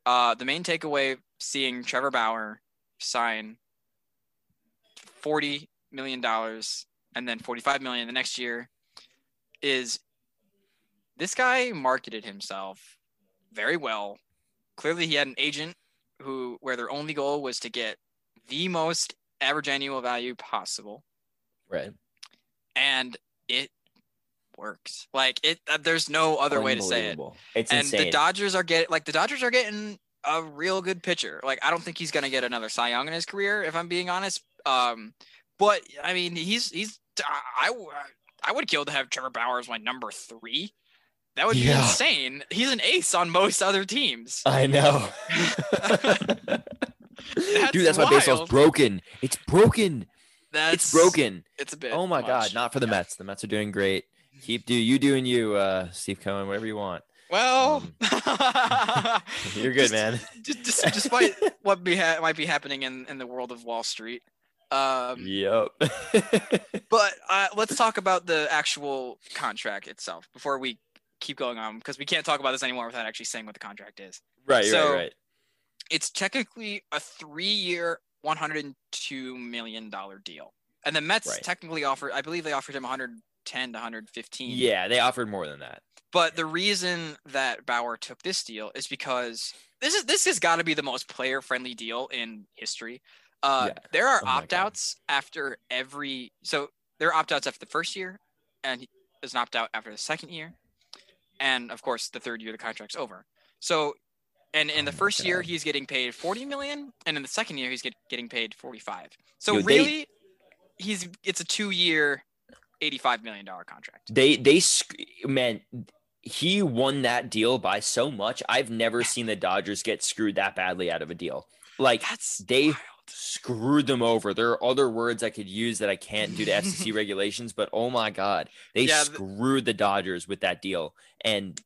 B: uh, the main takeaway seeing Trevor Bauer sign forty million dollars and then forty five million the next year is this guy marketed himself very well. Clearly, he had an agent who where their only goal was to get the most average annual value possible
A: right.
B: and it works. Like it, uh, there's no other way to say it.
A: It's
B: And
A: insane.
B: the Dodgers are getting like the Dodgers are getting a real good pitcher. Like I don't think he's gonna get another Cy Young in his career, if I'm being honest. Um, but I mean, he's he's I I would kill to have Trevor Bauer as my number three. That would be
A: Yeah.
B: insane. He's an ace on most other teams.
A: I know.
B: That's
A: Dude, that's why baseball's broken. It's broken.
B: That's
A: it's broken.
B: It's a bit.
A: Oh my god, not for the Mets. The Mets are doing great. Keep do you doing you, uh, Steve Cohen, whatever you want.
B: Well,
A: Um, You're good,
B: Just-
A: man.
B: just, just, despite what be ha- might be happening in, in the world of Wall Street. Um,
A: Yep.
B: but uh, let's talk about the actual contract itself before we keep going on because we can't talk about this anymore without actually saying what the contract is.
A: right,
B: So-
A: right, right.
B: It's technically a three-year, one hundred and two million dollar deal, and the Mets
A: Right.
B: technically offered. I believe they offered him one hundred ten to one hundred fifteen.
A: Yeah, they offered more than that.
B: But the reason that Bauer took this deal is because this is this has got to be the most player friendly deal in history. Uh,
A: Yeah.
B: There are
A: Oh
B: opt outs after every so there are opt outs after the first year, and there's an opt out after the second year, and of course the third year the contract's over. So, and in
A: Oh
B: the first year he's getting paid 40 million, and in the second year he's get, getting paid 45. So
A: Yo, they-
B: really, he's it's a two year, 85 million dollar contract.
A: They they man, he won that deal by so much. I've never seen the Dodgers get screwed that badly out of a deal. Like
B: That's
A: they
B: wild.
A: screwed them over. There are other words I could use that I can't do to FCC regulations, but oh my god, they
B: Yeah,
A: screwed the Dodgers with that deal. And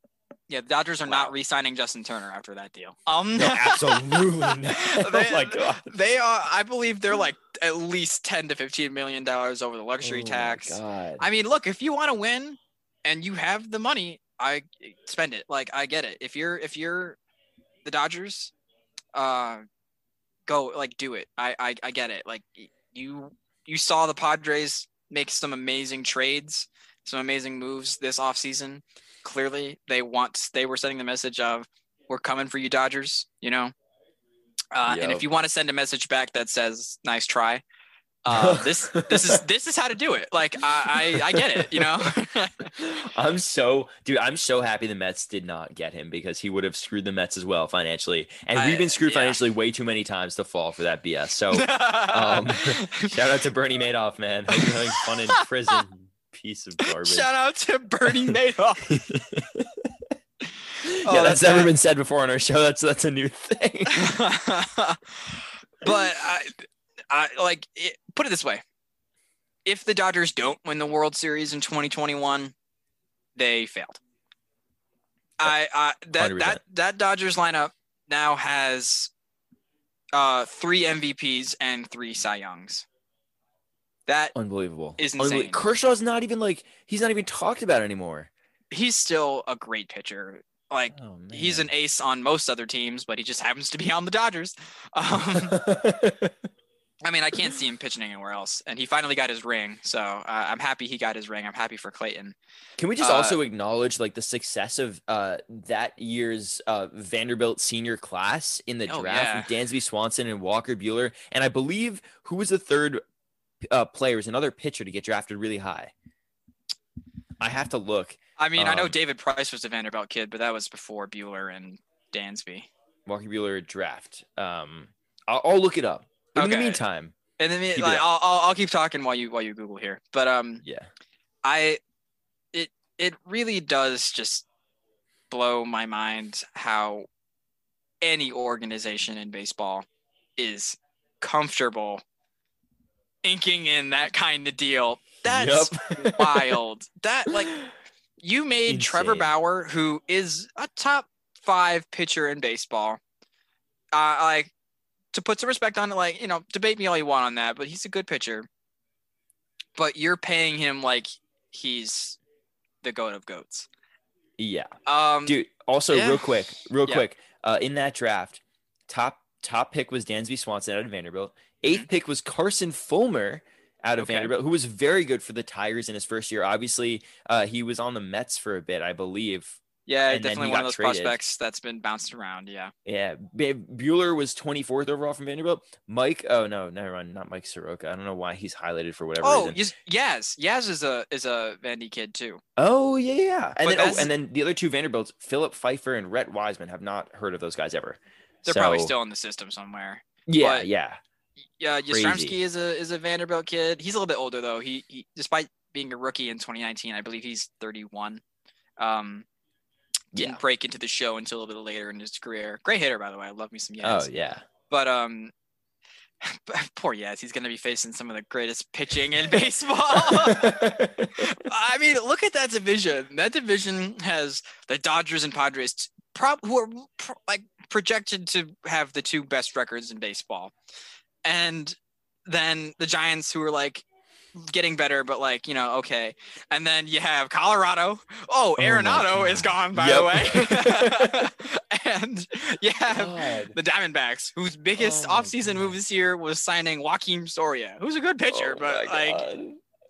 B: Yeah, the Dodgers are not
A: Wow.
B: re-signing Justin Turner after that deal. Um,
A: no, absolutely not. oh
B: They-
A: my god.
B: They are, I believe, they're like at least ten to fifteen million dollars over the luxury
A: Oh my
B: tax.
A: God.
B: I mean, look, if you want to win and you have the money, I spend it. Like I get it. If you're if you're the Dodgers, uh, go like do it. I I, I get it. Like you you saw the Padres make some amazing trades, some amazing moves this offseason. Clearly, they want they were sending the message of we're coming for you, Dodgers. You know, uh, and if you want to send a message back that says "nice try," uh, this this is this is how to do it. Like I I, I get it. You know.
A: I'm so dude, I'm so happy the Mets did not get him because he would have screwed the Mets as well financially. And
B: I-
A: we've been screwed
B: yeah.
A: financially way too many times to fall for that BS. So um, shout out to Bernie Madoff, man. Having fun in prison, piece of garbage.
B: Shout out to Bernie Madoff.
A: yeah,
B: Oh,
A: that's
B: that's
A: never been said before on our show. That's that's a new thing.
B: but I, I like it, put it this way: if the Dodgers don't win the World Series in 2021, they failed. I, I that
A: 100%.
B: that that Dodgers lineup now has uh three MVPs and three Cy Youngs. That
A: Unbelievable.
B: Is insane.
A: Kershaw's not even like he's not even talked about anymore.
B: he's still a great pitcher. Like
A: Oh
B: he's an ace on most other teams, but he just happens to be on the Dodgers. Um, I mean, I can't see him pitching anywhere else, and he finally got his ring. So uh, I'm happy he got his ring. I'm happy for Clayton.
A: Can we just
B: Uh,
A: also acknowledge like the success of uh, that year's uh, Vanderbilt senior class in the
B: Oh,
A: draft
B: yeah.
A: with Dansby Swanson and Walker Buehler, and I believe who was the third uh, player was another pitcher to get drafted really high. I have to look.
B: I mean, I know
A: Um,
B: David Price was a Vanderbilt kid, but that was before Buehler and Dansby.
A: Walker Buehler draft. Um, I'll, I'll look it up. In the meantime,
B: And then like. I'll, I'll I'll keep talking while you while you Google here. But um,
A: yeah,
B: I it it really does just blow my mind how any organization in baseball is comfortable inking in that kind of deal. That's
A: Yup.
B: wild. That like you made Trevor Bauer, who is a top five pitcher in baseball. Uh, like to put some respect on it, like you know, debate me all you want on that, but he's a good pitcher. But you're paying him like he's the goat of goats.
A: yeah.
B: Um,
A: Dude, also
B: yeah.
A: real quick, real
B: Yeah.
A: quick. Uh, in that draft, top top pick was Dansby Swanson out of Vanderbilt. 8th pick was Carson Fulmer out of.
B: Okay.
A: Vanderbilt, who was very good for the Tigers in his first year. Obviously, uh, he was on the Mets for a bit, I believe.
B: yeah,
A: and
B: definitely one of those
A: traded.
B: prospects that's been bounced around. Yeah.
A: Yeah, Buehler was 24th overall from Vanderbilt. Mike, oh no, never mind, not Mike Soroka. I don't know why he's highlighted for whatever
B: Oh,
A: reason.
B: yes, Yaz. Yaz is a is a Vandy kid too.
A: Oh yeah, yeah. And
B: But
A: then, oh, and then the other two Vanderbilts, Philip Pfeifer and Rhett Wiseman, have not heard of those guys ever.
B: They're probably still in the system somewhere.
A: Yeah,
B: but-
A: yeah.
B: Yeah. Yastrzemski is a is a Vanderbilt kid. He's a little bit older though. He, he despite being a rookie in 2019, I believe he's 31. Um, didn't
A: Yeah.
B: break into the show until a little bit later in his career. Great hitter, by the way. I love me some Yaz.
A: Oh yeah.
B: But um, poor Yaz. He's gonna be facing some of the greatest pitching in baseball. I mean, look at that division. That division has the Dodgers and Padres, prob who are pro- like projected to have the two best records in baseball, and then the Giants, who are like getting better, but like you know, okay. And then you have Colorado. Oh,
A: Oh
B: Arenado is gone, by
A: Yep.
B: the way. and you have
A: God.
B: the Diamondbacks, whose biggest
A: Oh
B: offseason move this year was signing Joaquin Soria, who's a good pitcher,
A: Oh
B: but like
A: God.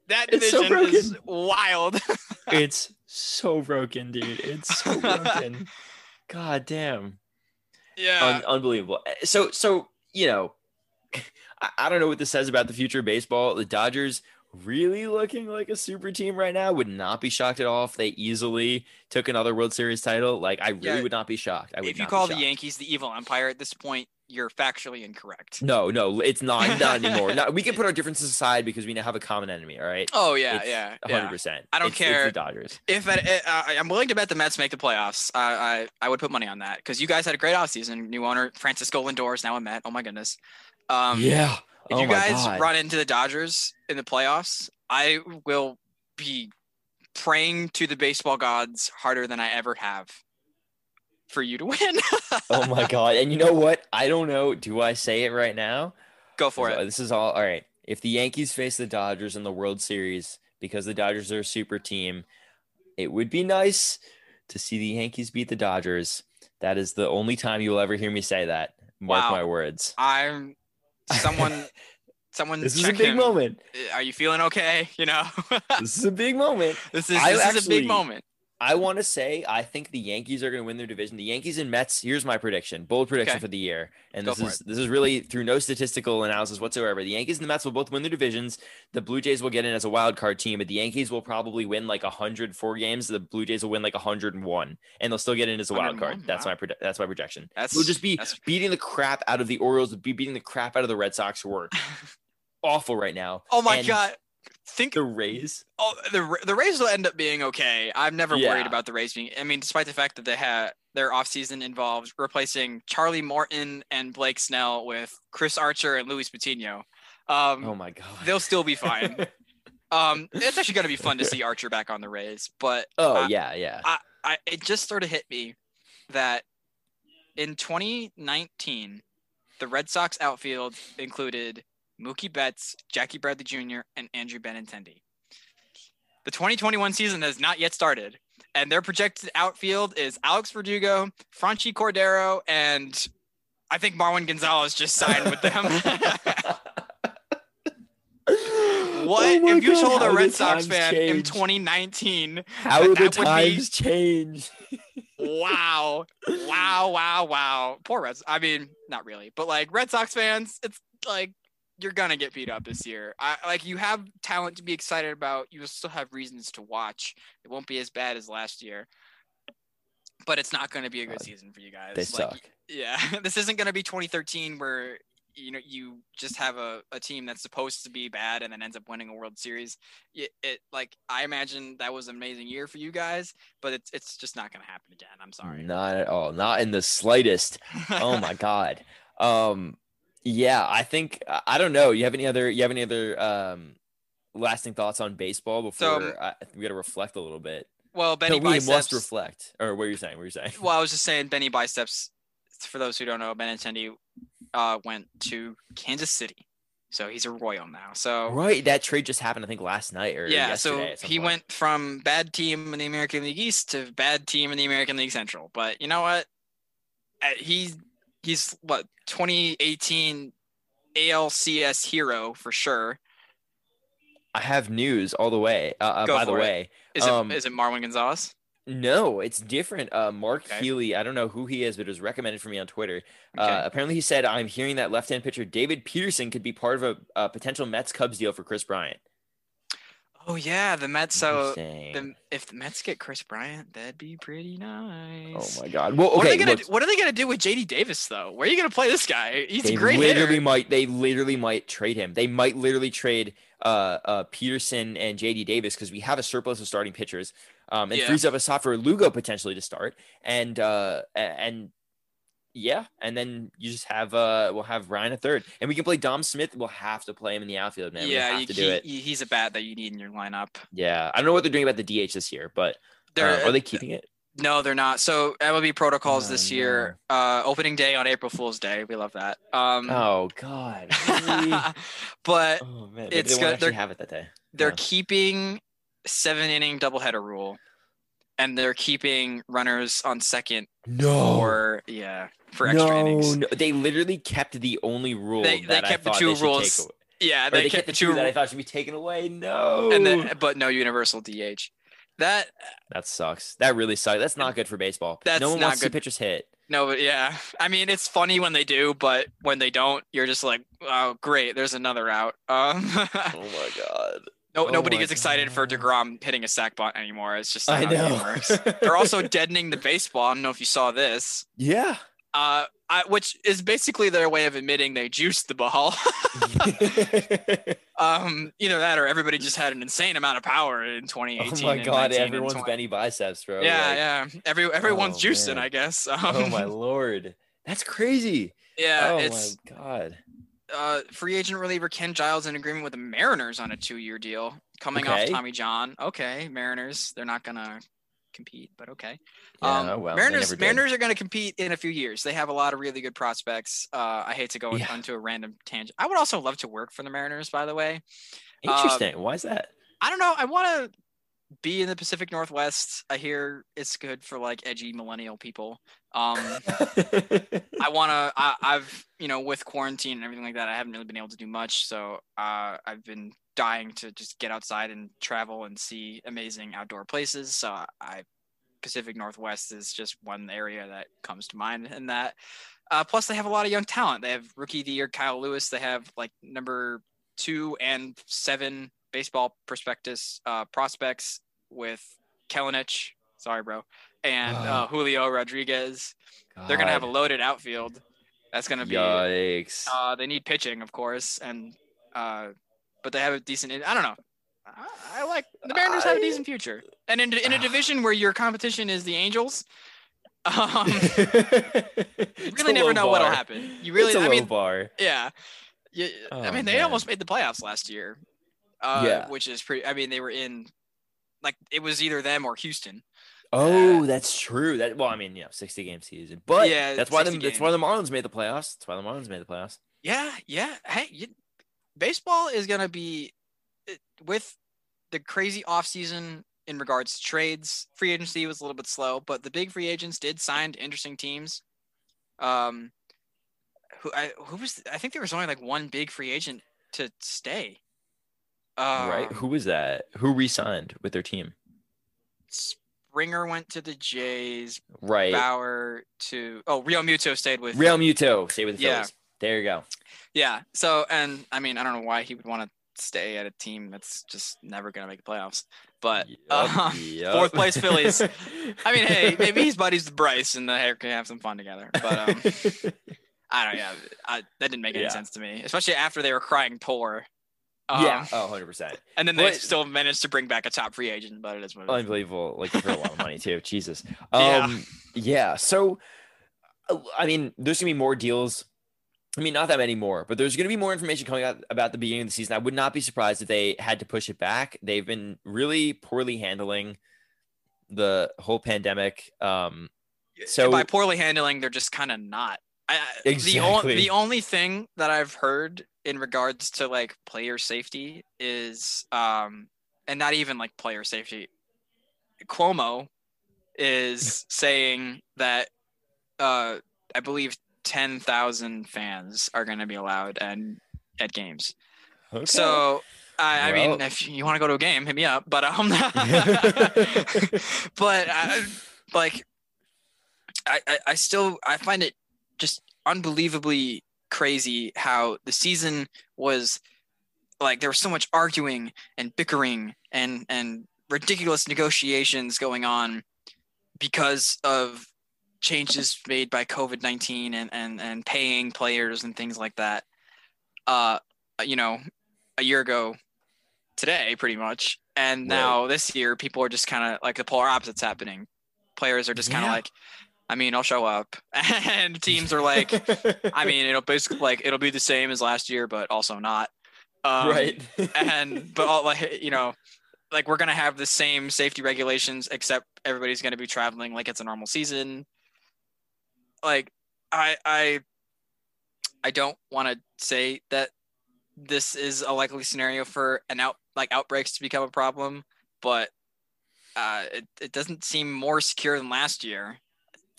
B: that
A: It's so
B: division is wild.
A: it's so broken, dude. It's so broken. God damn.
B: yeah.
A: Un- unbelievable. Eh, So, so you know, I, I don't know what this says about the future of baseball. The Dodgers really looking like a super team right now. Would not be shocked at all if they easily took another World Series title. Like, I really
B: Yeah.
A: would not be shocked. I would
B: if you call the. Yankees the evil empire at this point, you're factually incorrect.
A: No, no, it's not not anymore. No, we can put our differences aside because we now have a common enemy. All right,
B: Oh yeah,
A: It's
B: yeah,
A: hundred
B: yeah.
A: percent.
B: I don't
A: It's
B: care.
A: the Dodgers.
B: If at, uh, I'm willing to bet the Mets make the playoffs, I I, I would put money on that because you guys had a great offseason. New owner Francisco Lindor is now a Met. Oh my goodness. Um,
A: yeah.
B: If
A: oh
B: you guys
A: God.
B: run into the Dodgers in the playoffs, I will be praying to the baseball gods harder than I ever have for you to win.
A: oh my god! And you know what? I don't know. Do I say it right now?
B: Go for
A: This-
B: it.
A: This is all all right. If the Yankees face the Dodgers in the World Series because the Dodgers are a super team, it would be nice to see the Yankees beat the Dodgers. That is the only time you will ever hear me say that. Mark
B: Wow.
A: my words.
B: I'm someone someone
A: This is a big
B: him.
A: moment.
B: Are you feeling okay? You know,
A: This is a big moment.
B: this is
A: I
B: this is a big moment.
A: I want to say I think the Yankees are going to win their division. The Yankees and Mets. Here's my prediction, bold prediction
B: Okay.
A: for the year, and
B: Go
A: this is this is really through no statistical analysis whatsoever. The Yankees and the Mets will both win their divisions. The Blue Jays will get in as a wild card team, but the Yankees will probably win like 104 games. The Blue Jays will win like 101, and they'll still get in as a wild card.
B: 101,
A: That's
B: wow.
A: my that's my projection.
B: That's
A: We'll just be beating the crap out of the Orioles, be beating the crap out of the Red Sox, who are awful right now.
B: oh my
A: And
B: god. Think
A: The Rays.
B: oh the the Rays will end up being okay. I'm never
A: Yeah.
B: worried about the Rays being. I mean, despite the fact that they had their offseason involved replacing Charlie Morton and Blake Snell with Chris Archer and Luis Patino. Um,
A: Oh my god.
B: they'll still be fine. um, it's actually going to be fun to see Archer back on the Rays, but
A: oh
B: I-
A: yeah, yeah.
B: I, it just sort of hit me that in 2019, the Red Sox outfield included Mookie Betts, Jackie Bradley Jr., and Andrew Benintendi. The 2021 season has not yet started, and their projected outfield is Alex Verdugo, Franchy Cordero, and I think Marwin Gonzalez just signed with them. what
A: Oh
B: if you
A: God,
B: told a Red Sox
A: times
B: fan in 2019
A: How
B: that
A: the
B: that would be-
A: times change.
B: wow, wow, wow, wow. Poor Reds. I mean, not really, but like Red Sox fans, it's like you're gonna get beat up this year. I like you have talent to be excited about. You will still have reasons to watch. It won't be as bad as last year, but it's not gonna be a good season for you guys.
A: They
B: Like,
A: suck.
B: Yeah, this isn't gonna be 2013 where you know you just have a, a team that's supposed to be bad and then ends up winning a World Series. It, it like I imagine that was an amazing year for you guys, but it's it's just not gonna happen again. I'm sorry.
A: Not at all. Not in the slightest. Oh my god. Um yeah, I think I- I don't know. You have any other you have any other um lasting thoughts on baseball before
B: So-
A: I, we got to reflect a little bit.
B: Well, Benny
A: no, we
B: Biceps.
A: must reflect. Or what are you saying? What are you saying?
B: well, I was just saying Benny Biceps. For those who don't know, Ben Benintendi uh, went to Kansas City, so he's a Royal now. So
A: Right, that trade just happened I think last night or
B: yeah, so he
A: point.
B: went from bad team in the American League East to bad team in the American League Central. But you know what? Uh, He's what 2018 ALCS hero for sure.
A: I have news all the way. Uh, uh,
B: Go
A: by the
B: it.
A: way,
B: Is
A: Um,
B: it is it Marwin Gonzalez?
A: No, it's different. Uh, Mark
B: Okay.
A: Healy, I don't know who he is, but it was recommended for me on Twitter.
B: Okay.
A: Uh, apparently, he said, I'm hearing that left hand pitcher David Peterson could be part of a, a potential Mets Cubs deal for Kris Bryant.
B: Oh yeah, the Mets. So the, if the Mets get Kris Bryant, that'd be pretty nice.
A: oh my God. Well,
B: What are
A: okay.
B: they gonna do, What are they gonna do with JD Davis though? Where are you gonna play this guy? He's
A: they
B: a great
A: literally
B: hitter.
A: might, they literally might trade him. They might literally trade uh, uh, Peterson and JD Davis because we have a surplus of starting pitchers um, and
B: Yeah.
A: frees up a spot for Lugo potentially to start. And, uh, and, yeah, and then you just have uh we'll have Ryan a third, and we can play Dom Smith. We'll have to play him in the outfield, man. we
B: yeah,
A: have
B: you,
A: to do
B: he-
A: it.
B: he's a bat that you need in your lineup.
A: Yeah, I don't know what they're doing about the DH this year, but uh, are they keeping it?
B: No, they're not. So MLB protocols
A: Oh,
B: this year. Uh, opening day on April Fool's Day. We love that. Um,
A: Oh God, really?
B: but
A: oh man, maybe
B: it's
A: they
B: good- they're-
A: have it that day.
B: they're
A: Yeah.
B: keeping seven inning doubleheader rule, and they're keeping runners on second
A: No,
B: for yeah for extra
A: no,
B: innings.
A: no, they literally kept the only rule
B: They- they
A: that
B: kept the two rules. Yeah, they,
A: they
B: kept
A: the
B: the
A: two
B: two
A: that I thought should be taken away. No,
B: and then but no universal DH. That
A: that sucks. That really sucks. That's not good for baseball.
B: That's
A: no one
B: not
A: wants to see
B: good.
A: pitchers hit.
B: no, but yeah. I mean, it's funny when they do, but when they don't, you're just like, oh, great. There's another out. Um,
A: Oh my god.
B: No,
A: Oh
B: nobody gets excited for
A: God.
B: Degrom hitting a sack bunt anymore. It's just
A: I
B: not how the game
A: know.
B: They're also deadening the baseball. I don't know if you saw this.
A: yeah.
B: Uh, I, which is basically their way of admitting they juiced the ball. um, either that or everybody just had an insane amount of power in 2018.
A: oh my god, everyone's
B: 20.
A: Benny biceps, bro.
B: Yeah,
A: Like,
B: yeah. Every everyone's
A: Oh,
B: juicing,
A: man.
B: I guess. Um,
A: Oh my lord. That's crazy.
B: yeah,
A: oh
B: it's
A: my god.
B: Uh, free agent reliever Ken Giles in agreement with the Mariners on a two-year deal, coming off Tommy John. Okay, Mariners, they're not gonna compete, but okay. Um,
A: well,
B: Mariners. Mariners are going to compete in a few years. They have a lot of really good prospects. Uh, I hate to go
A: Yeah.
B: onto a random tangent. I would also love to work for the Mariners, by the way.
A: Interesting. Why is that?
B: I don't know. I want to be in the Pacific Northwest. I hear it's good for like edgy millennial people. Um, I want to. I've you know with quarantine and everything like that, I haven't really been able to do much. So uh, I've been dying to just get outside and travel and see amazing outdoor places. So I Pacific Northwest is just one area that comes to mind in that. Uh, plus, they have a lot of young talent. They have rookie of the year Kyle Lewis. They have like number two and seven baseball prospectus uh, prospects with Kelenic. Sorry, bro. And uh, Julio Rodriguez. God. They're gonna have a loaded outfield. That's gonna be.
A: Yikes.
B: Uh, they need pitching, of course, and uh, but they have a decent. I don't know. I, I like the Mariners I, have a decent future, and in in a division where your competition is the Angels, um, really never know bar. what'll happen. You really,
A: I
B: mean,
A: bar.
B: Yeah, yeah. Oh, I mean, they man. almost made the playoffs last year. Uh, yeah, which is pretty. I mean, they were in, like, it was either them or Houston.
A: Oh, uh, that's true. That well, I mean, yeah, sixty game season, but yeah, that's why the that's why the Marlins made the playoffs. That's why the Marlins made the playoffs.
B: Yeah, yeah. Hey, you, baseball is gonna be with the crazy offseason in regards to trades. Free agency was a little bit slow, but the big free agents did sign interesting teams. Um, who I who was I think there was only like one big free agent to stay.
A: Um, right. Who was that? Who re-signed with their team?
B: Springer went to the Jays.
A: Right.
B: Bauer to oh Real Realmuto stayed with Real
A: Realmuto stayed with the yeah. Phillies. There you go.
B: Yeah. So and I mean I don't know why he would want to stay at a team that's just never gonna make the playoffs. But yep, uh, yep. fourth place Phillies. I mean, hey, maybe he's buddies with Bryce and the hair can have some fun together. But um, I don't know. Yeah, I, that didn't make any yeah. sense to me, especially after they were crying poor.
A: Um, yeah, oh, 100 percent.
B: And then they but, still managed to bring back a top free agent, but it is
A: unbelievable. Like for a lot of money too. Jesus. Um, yeah. Yeah. So, uh, I mean, there's gonna be more deals I mean, not that many more, but there's going to be more information coming out about the beginning of the season. I would not be surprised if they had to push it back. They've been really poorly handling the whole pandemic. Um, so
B: and by poorly handling, they're just kind of not. I, exactly. The, only, the only thing that I've heard in regards to like player safety is, um, and not even like player safety. Cuomo is saying that, uh, I believe 10,000 fans are going to be allowed and at games. Okay. So I, well. I, mean, if you want to go to a game, hit me up. But um, but uh, like, I, I, I still I find it just unbelievably crazy how the season was like there was so much arguing and bickering and and ridiculous negotiations going on because of changes made by COVID nineteen and and and paying players and things like that. Uh, you know, a year ago today, pretty much, and now right. this year, people are just kind of like the polar opposites happening. Players are just kind of yeah. like, I mean, I'll show up, and teams are like, I mean, it'll basically like it'll be the same as last year, but also not.
A: Um, right.
B: and but all, like you know, like we're gonna have the same safety regulations, except everybody's gonna be traveling like it's a normal season like I I I don't want to say that this is a likely scenario for an out like outbreaks to become a problem, but uh, it it doesn't seem more secure than last year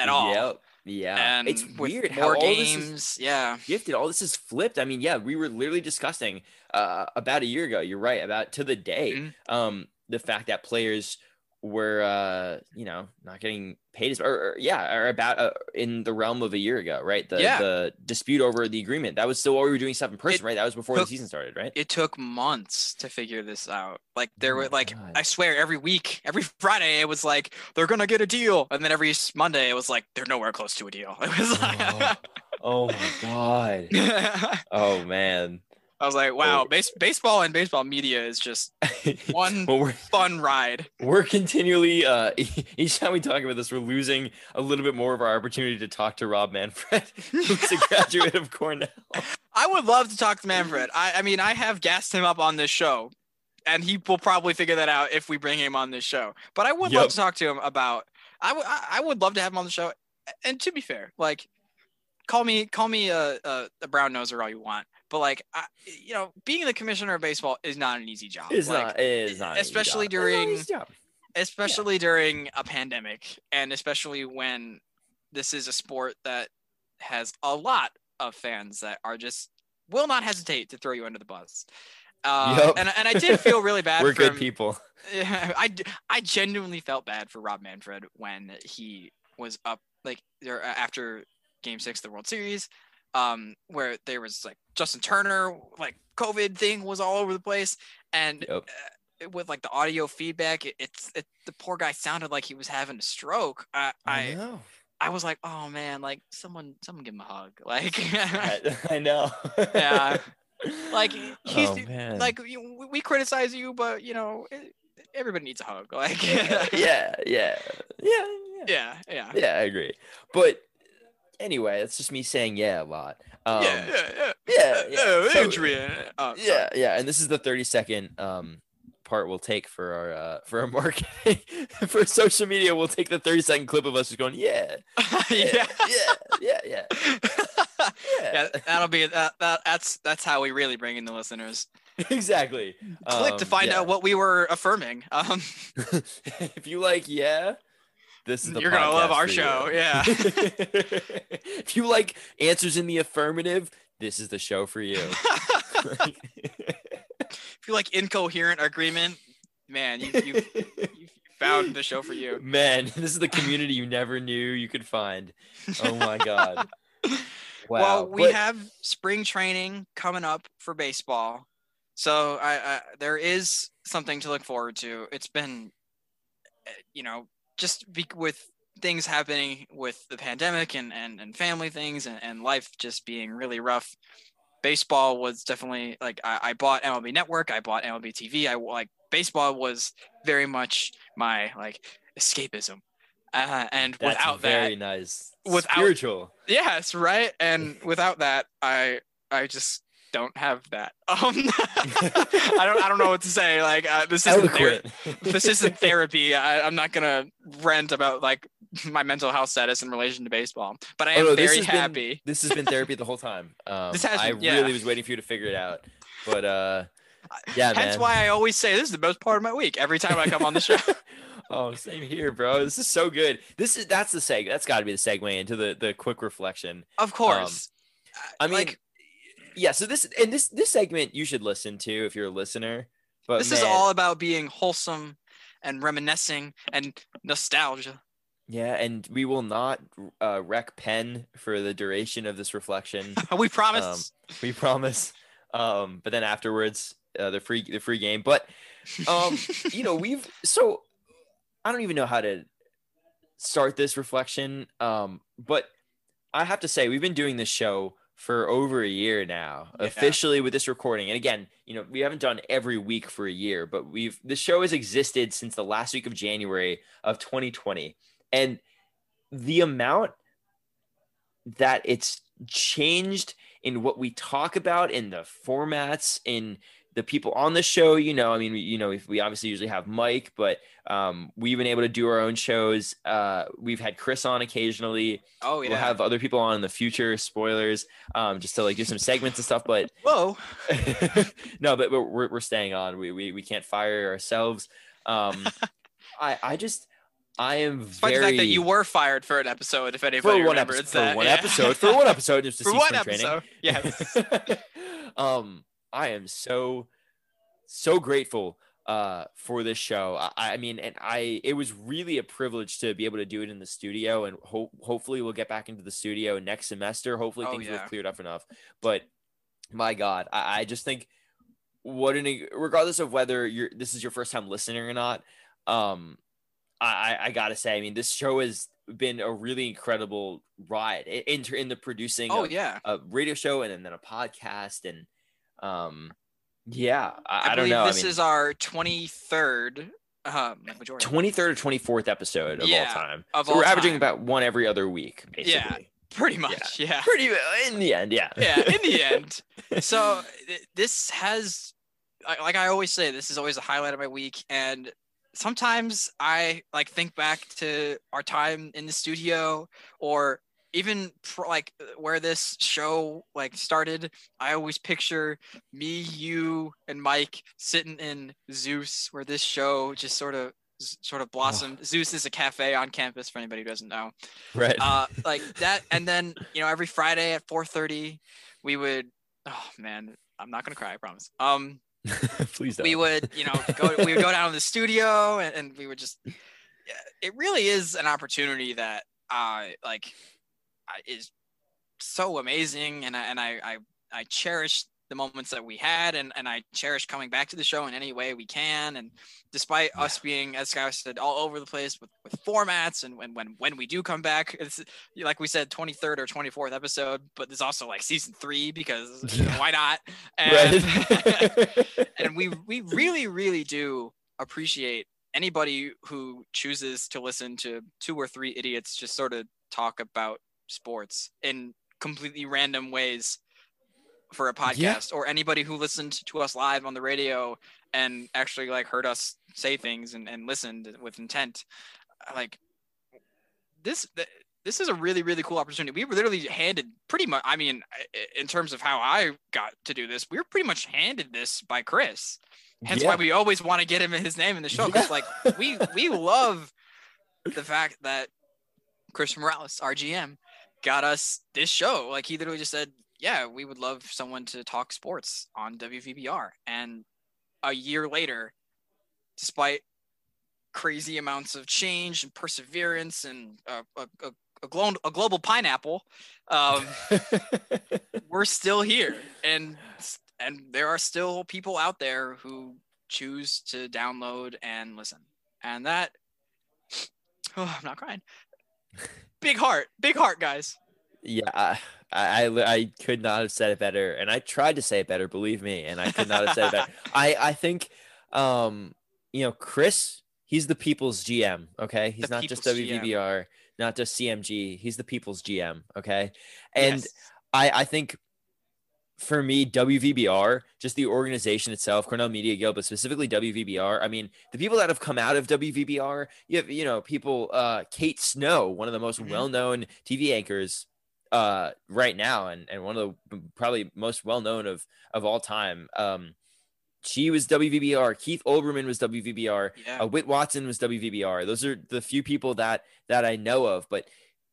B: at all.
A: Yep. Yeah,
B: and it's weird how all games, this is
A: yeah, gifted. All this is flipped. I mean, yeah, we were literally discussing uh, about a year ago. You're right about to the day. Mm-hmm. Um, the fact that players were uh you know not getting paid as or, or yeah or about uh, in the realm of a year ago right? The yeah. the dispute over the agreement. That was still while we were doing stuff in person it right? That was before took, the season started right?
B: it took months to figure this out. Like there oh were like God. i swear every week every friday it was like they're gonna get a deal. And then every monday it was like they're nowhere close to a deal. It was like
A: oh, oh my god. Oh man
B: I was like, wow, base- baseball and baseball media is just one well, fun ride.
A: We're continually, uh, each time we talk about this, we're losing a little bit more of our opportunity to talk to Rob Manfred, who's a graduate of Cornell.
B: I would love to talk to Manfred. I, I mean, I have gassed him up on this show, and he will probably figure that out if we bring him on this show. But I would yep. love to talk to him about. I, w- I would love to have him on the show. And to be fair, like, call me call me a, a, a brown noser all you want but like, I, you know, being the commissioner of baseball is not an easy job.
A: It's
B: like,
A: not. It is not.
B: Especially during especially during a pandemic, and especially when this is a sport that has a lot of fans that are just will not hesitate to throw you under the bus. Uh,
A: Yup.
B: and, and I did feel really bad.
A: We're
B: for
A: good
B: him.
A: people.
B: Yeah, I, I genuinely felt bad for Rob Manfred when he was up like there after Game Six of the World Series, um, where there was like Justin Turner like COVID thing was all over the place, and
A: Yep.
B: uh, with like the audio feedback, it, it's it, the poor guy sounded like he was having a stroke. I I,
A: know.
B: I was like, oh man, like someone someone give him a hug, like
A: I, I know.
B: Yeah. like he's
A: oh,
B: like you- we- criticize you, but you know. It, Everybody needs a hug, like
A: yeah, yeah, yeah, yeah,
B: yeah, yeah.
A: yeah. I agree. But anyway, it's just me saying yeah a lot. Um,
B: yeah, yeah, yeah.
A: yeah, yeah.
B: Oh,
A: So-
B: Adrian. Oh,
A: yeah, yeah. And this is the thirty second um part we'll take for our uh for our marketing for social media. We'll take the thirty second clip of us just going yeah,
B: yeah.
A: yeah, yeah, yeah, yeah.
B: yeah, that'll be that, that. That's that's how we really bring in the listeners.
A: exactly.
B: Click to
A: Um,
B: find
A: yeah.
B: out what we were affirming. Um,
A: if you like yeah this is the
B: You're gonna love our show,
A: you.
B: yeah.
A: if you like answers in the affirmative this is the show for you
B: if you like incoherent agreement, man, you you you found the show for you.
A: man this is the community you never knew you could find oh my god wow
B: Well, we
A: But-
B: have spring training coming up for baseball, so I, I there is something to look forward to. It's been, uh, you know, just be, with things happening with the pandemic and and, and family things and, and life just being really rough. Baseball was definitely like I, I bought MLB Network, I bought MLB TV. I like baseball was very much my like escapism, uh, and
A: that's
B: without that,
A: very nice
B: without-
A: spiritual
B: Yes, right. And without that, I I just don't have that. Um, I don't I don't know what to say. Like uh, this isn't ther- this isn't therapy. I, I'm not gonna rant about like my mental health status in relation to baseball, but I
A: Oh,
B: am
A: no, this
B: very
A: has been-
B: happy.
A: this has been therapy the whole time um
B: This has
A: i
B: yeah.
A: really was waiting for you to figure it out but uh yeah man.
B: why I always say this is the best part of my week every time I come on the show.
A: oh, same here, bro. This is so good. This is that's the seg. That's got to be the segue into the the quick reflection.
B: of course.
A: I mean,
B: Like,
A: yeah. So this and this this segment you should listen to if you're a listener. But
B: this is all about being wholesome and reminiscing and nostalgia.
A: yeah. And we will not uh, wreck pen for the duration of this reflection.
B: we promise.
A: Um, we promise. Um, but then afterwards, uh, the free the free game. But um, you know, we've so I don't even know how to start this reflection. Um, but I have to say, we've been doing this show for over a year now,
B: Yeah.
A: officially with this recording. And again, you know, we haven't done every week for a year, but we've the show has existed since the last week of January of 2020. And the amount that it's changed in what we talk about in the formats in the people on the show you know i mean you know if we obviously usually have mike but um, we've been able to do our own shows uh, we've had chris on occasionally
B: oh yeah.
A: we'll have other people on in the future spoilers um, just to like do some segments and stuff but
B: Whoa.
A: no but, but we're, we're staying on we, we, we can't fire ourselves um, i i just i am
B: Despite
A: very
B: the fact that you were fired for an episode, if anybody
A: for one
B: remembers
A: episode
B: that.
A: for one
B: yeah.
A: episode for one episode just to
B: for
A: see
B: one
A: spring training.
B: episode. Yes.
A: um, I am so so grateful uh for this show. I, I mean, and I it was really a privilege to be able to do it in the studio, and hope hopefully we'll get back into the studio next semester. Hopefully
B: Oh,
A: things will
B: yeah.
A: have cleared up enough. But my God, I, I just think what an regardless of whether you're this is your first time listening or not, um, I I, gotta say, I mean, this show has been a really incredible ride in in, the producing
B: oh
A: of
B: yeah.
A: a radio show and then, then a podcast and um yeah i,
B: I,
A: I don't
B: believe
A: know
B: this
A: i mean
B: is our 23rd um majority.
A: 23rd or 24th episode of
B: Yeah,
A: all time
B: of
A: so
B: all
A: we're averaging about one every other week basically
B: Yeah. Pretty much. Yeah.
A: pretty in the end yeah
B: Yeah. In the end. so th- this has like i always say this is always a highlight of my week and sometimes i like think back to our time in the studio or even pr- like where this show like started i always picture me you and mike sitting in zeus where this show just sort of sort of blossomed. Zeus is a cafe on campus for anybody who doesn't know.
A: Right.
B: Uh, like that, and then you know every Friday at 4:30, we would. Oh man, I'm not gonna cry. I promise. Um,
A: Please don't.
B: we would you know go we would go down to the studio and, and we would just yeah, it really is an opportunity that uh like Uh, is so amazing and I, and I, I I cherish the moments that we had and, and I cherish coming back to the show in any way we can and despite us being as Sky said all over the place with, with formats and when, when when we do come back it's like we said 23rd or 24th episode but there's also like season three because you know,
A: Yeah.
B: why not and,
A: right.
B: and we we really really do appreciate anybody who chooses to listen to two or three idiots just sort of talk about sports in completely random ways for a podcast
A: Yeah.
B: or anybody who listened to us live on the radio and actually like heard us say things and, and listened with intent. Like this this is a really really cool opportunity. We were literally handed pretty much i mean in terms of how i got to do this we were pretty much handed this by chris. Hence why we always want to get him in his name in the show because like we we love the fact that chris morales our gm got us this show. Like he literally just said yeah we would love someone to talk sports on wvbr and a year later despite crazy amounts of change and perseverance and a, a, a, a, glo- a global pineapple um, we're still here. And and there are still people out there who choose to download and listen. And that oh i'm not crying big heart big heart guys
A: yeah, I, I I could not have said it better, and I tried to say it better. Believe me, and I could not have said it better. I I think, um, you know, Chris, he's the people's GM. Okay, he's
B: The
A: not just
B: people's GM.
A: WVBR, not just CMG. He's the people's GM. Okay, and
B: Yes.
A: I I think for me, WVBR, just the organization itself, Cornell Media Guild, but specifically WVBR. I mean, the people that have come out of WVBR, you have, you know, people, uh, Kate Snow, one of the most
B: Mhm.
A: well-known TV anchors, uh, right now, and, and one of the probably most well-known of, of all time. Um, she was WVBR. Keith Olbermann was WVBR.
B: yeah
A: Uh, Whit Watson was WVBR. Those are the few people that that I know of, but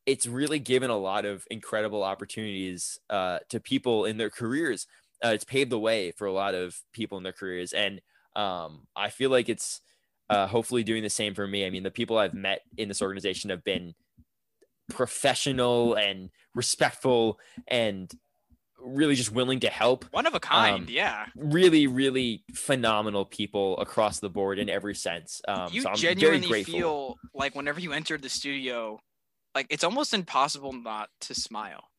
A: it's really given a lot of incredible opportunities uh, to people in their careers. Uh, it's paved the way for a lot of people in their careers, and um, I feel like it's uh, hopefully doing the same for me. I mean, the people I've met in this organization have been professional and respectful, and really just willing to help
B: one of a kind
A: um,
B: yeah
A: really, really phenomenal people across the board in every sense. Um,
B: you
A: so I'm
B: genuinely feel like whenever you entered the studio like it's almost impossible not to smile.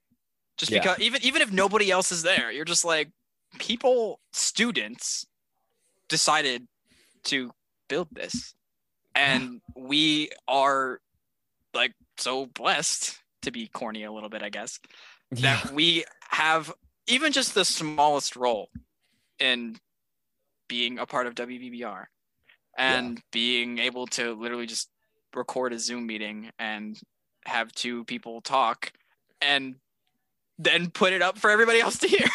B: Just
A: Yeah.
B: because even even if nobody else is there you're just like people students decided to build this. And we are like so blessed to be corny a little bit i guess
A: yeah,
B: that we have even just the smallest role in being a part of WVBR and being able to literally just record a Zoom meeting and have two people talk and then put it up for everybody else to hear.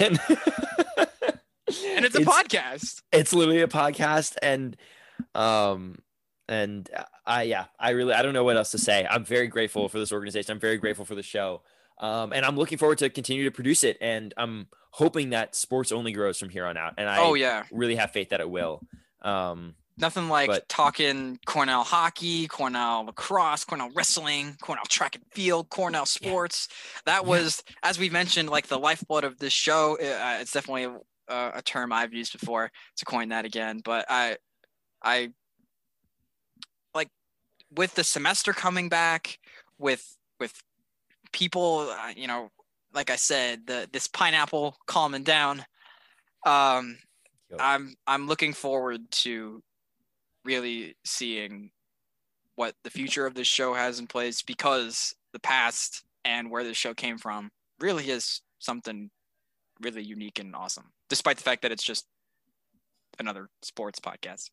A: and,
B: and it's a podcast.
A: It's literally a podcast, and um, and I yeah, I really I don't know what else to say. I'm very grateful for this organization. I'm very grateful for the show. Um, and I'm looking forward to continue to produce it. And I'm hoping that sports only grows from here on out. And I
B: oh yeah.
A: really have faith that it will. Um,
B: Nothing like
A: But-
B: talking Cornell hockey, Cornell lacrosse, Cornell wrestling, Cornell track and field, Cornell sports. That
A: Yeah.
B: was, as we mentioned, like the lifeblood of this show. Uh, it's definitely a, a term I've used before to coin that again. But I, I like with the semester coming back, with with people, uh, you know, like I said, the this pineapple calming down. Um. I'm I'm looking forward to really seeing what the future of this show has in place because the past and where this show came from really is something really unique and awesome despite the fact that it's just another sports podcast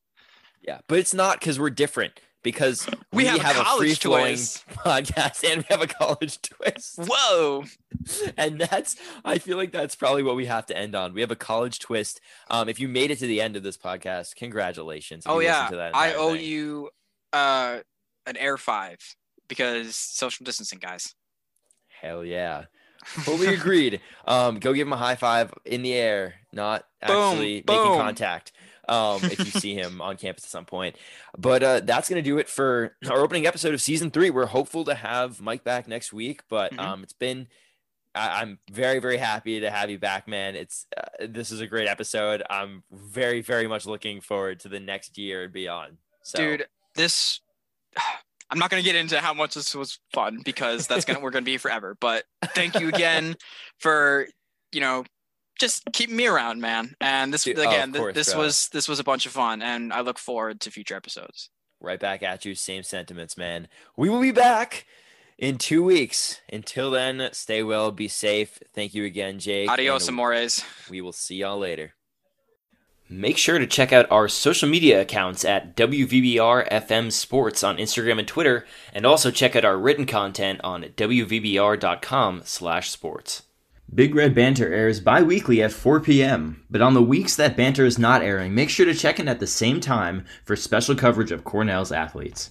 A: yeah, but it's not because we're different. Because
B: We have a
A: a
B: college
A: free flowing podcast and we have a college twist.
B: Whoa.
A: and that's I feel like that's probably what we have to end on. We have a college twist. Um, if you made it to the end of this podcast, congratulations.
B: Oh yeah.
A: to that
B: I owe
A: thing.
B: you uh an air five because social distancing, guys.
A: Hell yeah. Fully agreed. Um, go give him a high five in the air, not
B: Boom,
A: actually
B: boom.
A: making contact. Um, if you see him on campus at some point. But uh, that's gonna do it for our opening episode of season three. We're hopeful to have Mike back next week, but
B: Mhm.
A: um, it's been. I- I'm very, very happy to have you back, man. It's uh, this is a great episode. I'm very, very much looking forward to the next year and beyond. So,
B: Dude, this I'm not gonna get into how much this was fun because that's gonna we're gonna be forever. But thank you again for you know just keep me around, man. And this
A: Dude, oh,
B: again, th-
A: course,
B: this
A: bro.
B: was this was a bunch of fun, and I look forward to future episodes.
A: right back at you. Same sentiments, man. We will be back in two weeks. Until then, stay well, be safe. Thank you again, Jake.
B: Adios,
A: and
B: amores.
A: We will see y'all later. Make sure to check out our social media accounts at WVBR FM Sports on Instagram and Twitter, and also check out our written content on WVBR.com/sports. Big Red Banter airs bi-weekly at 4 p.m., but on the weeks that Banter is not airing, make sure to check in at the same time for special coverage of Cornell's athletes.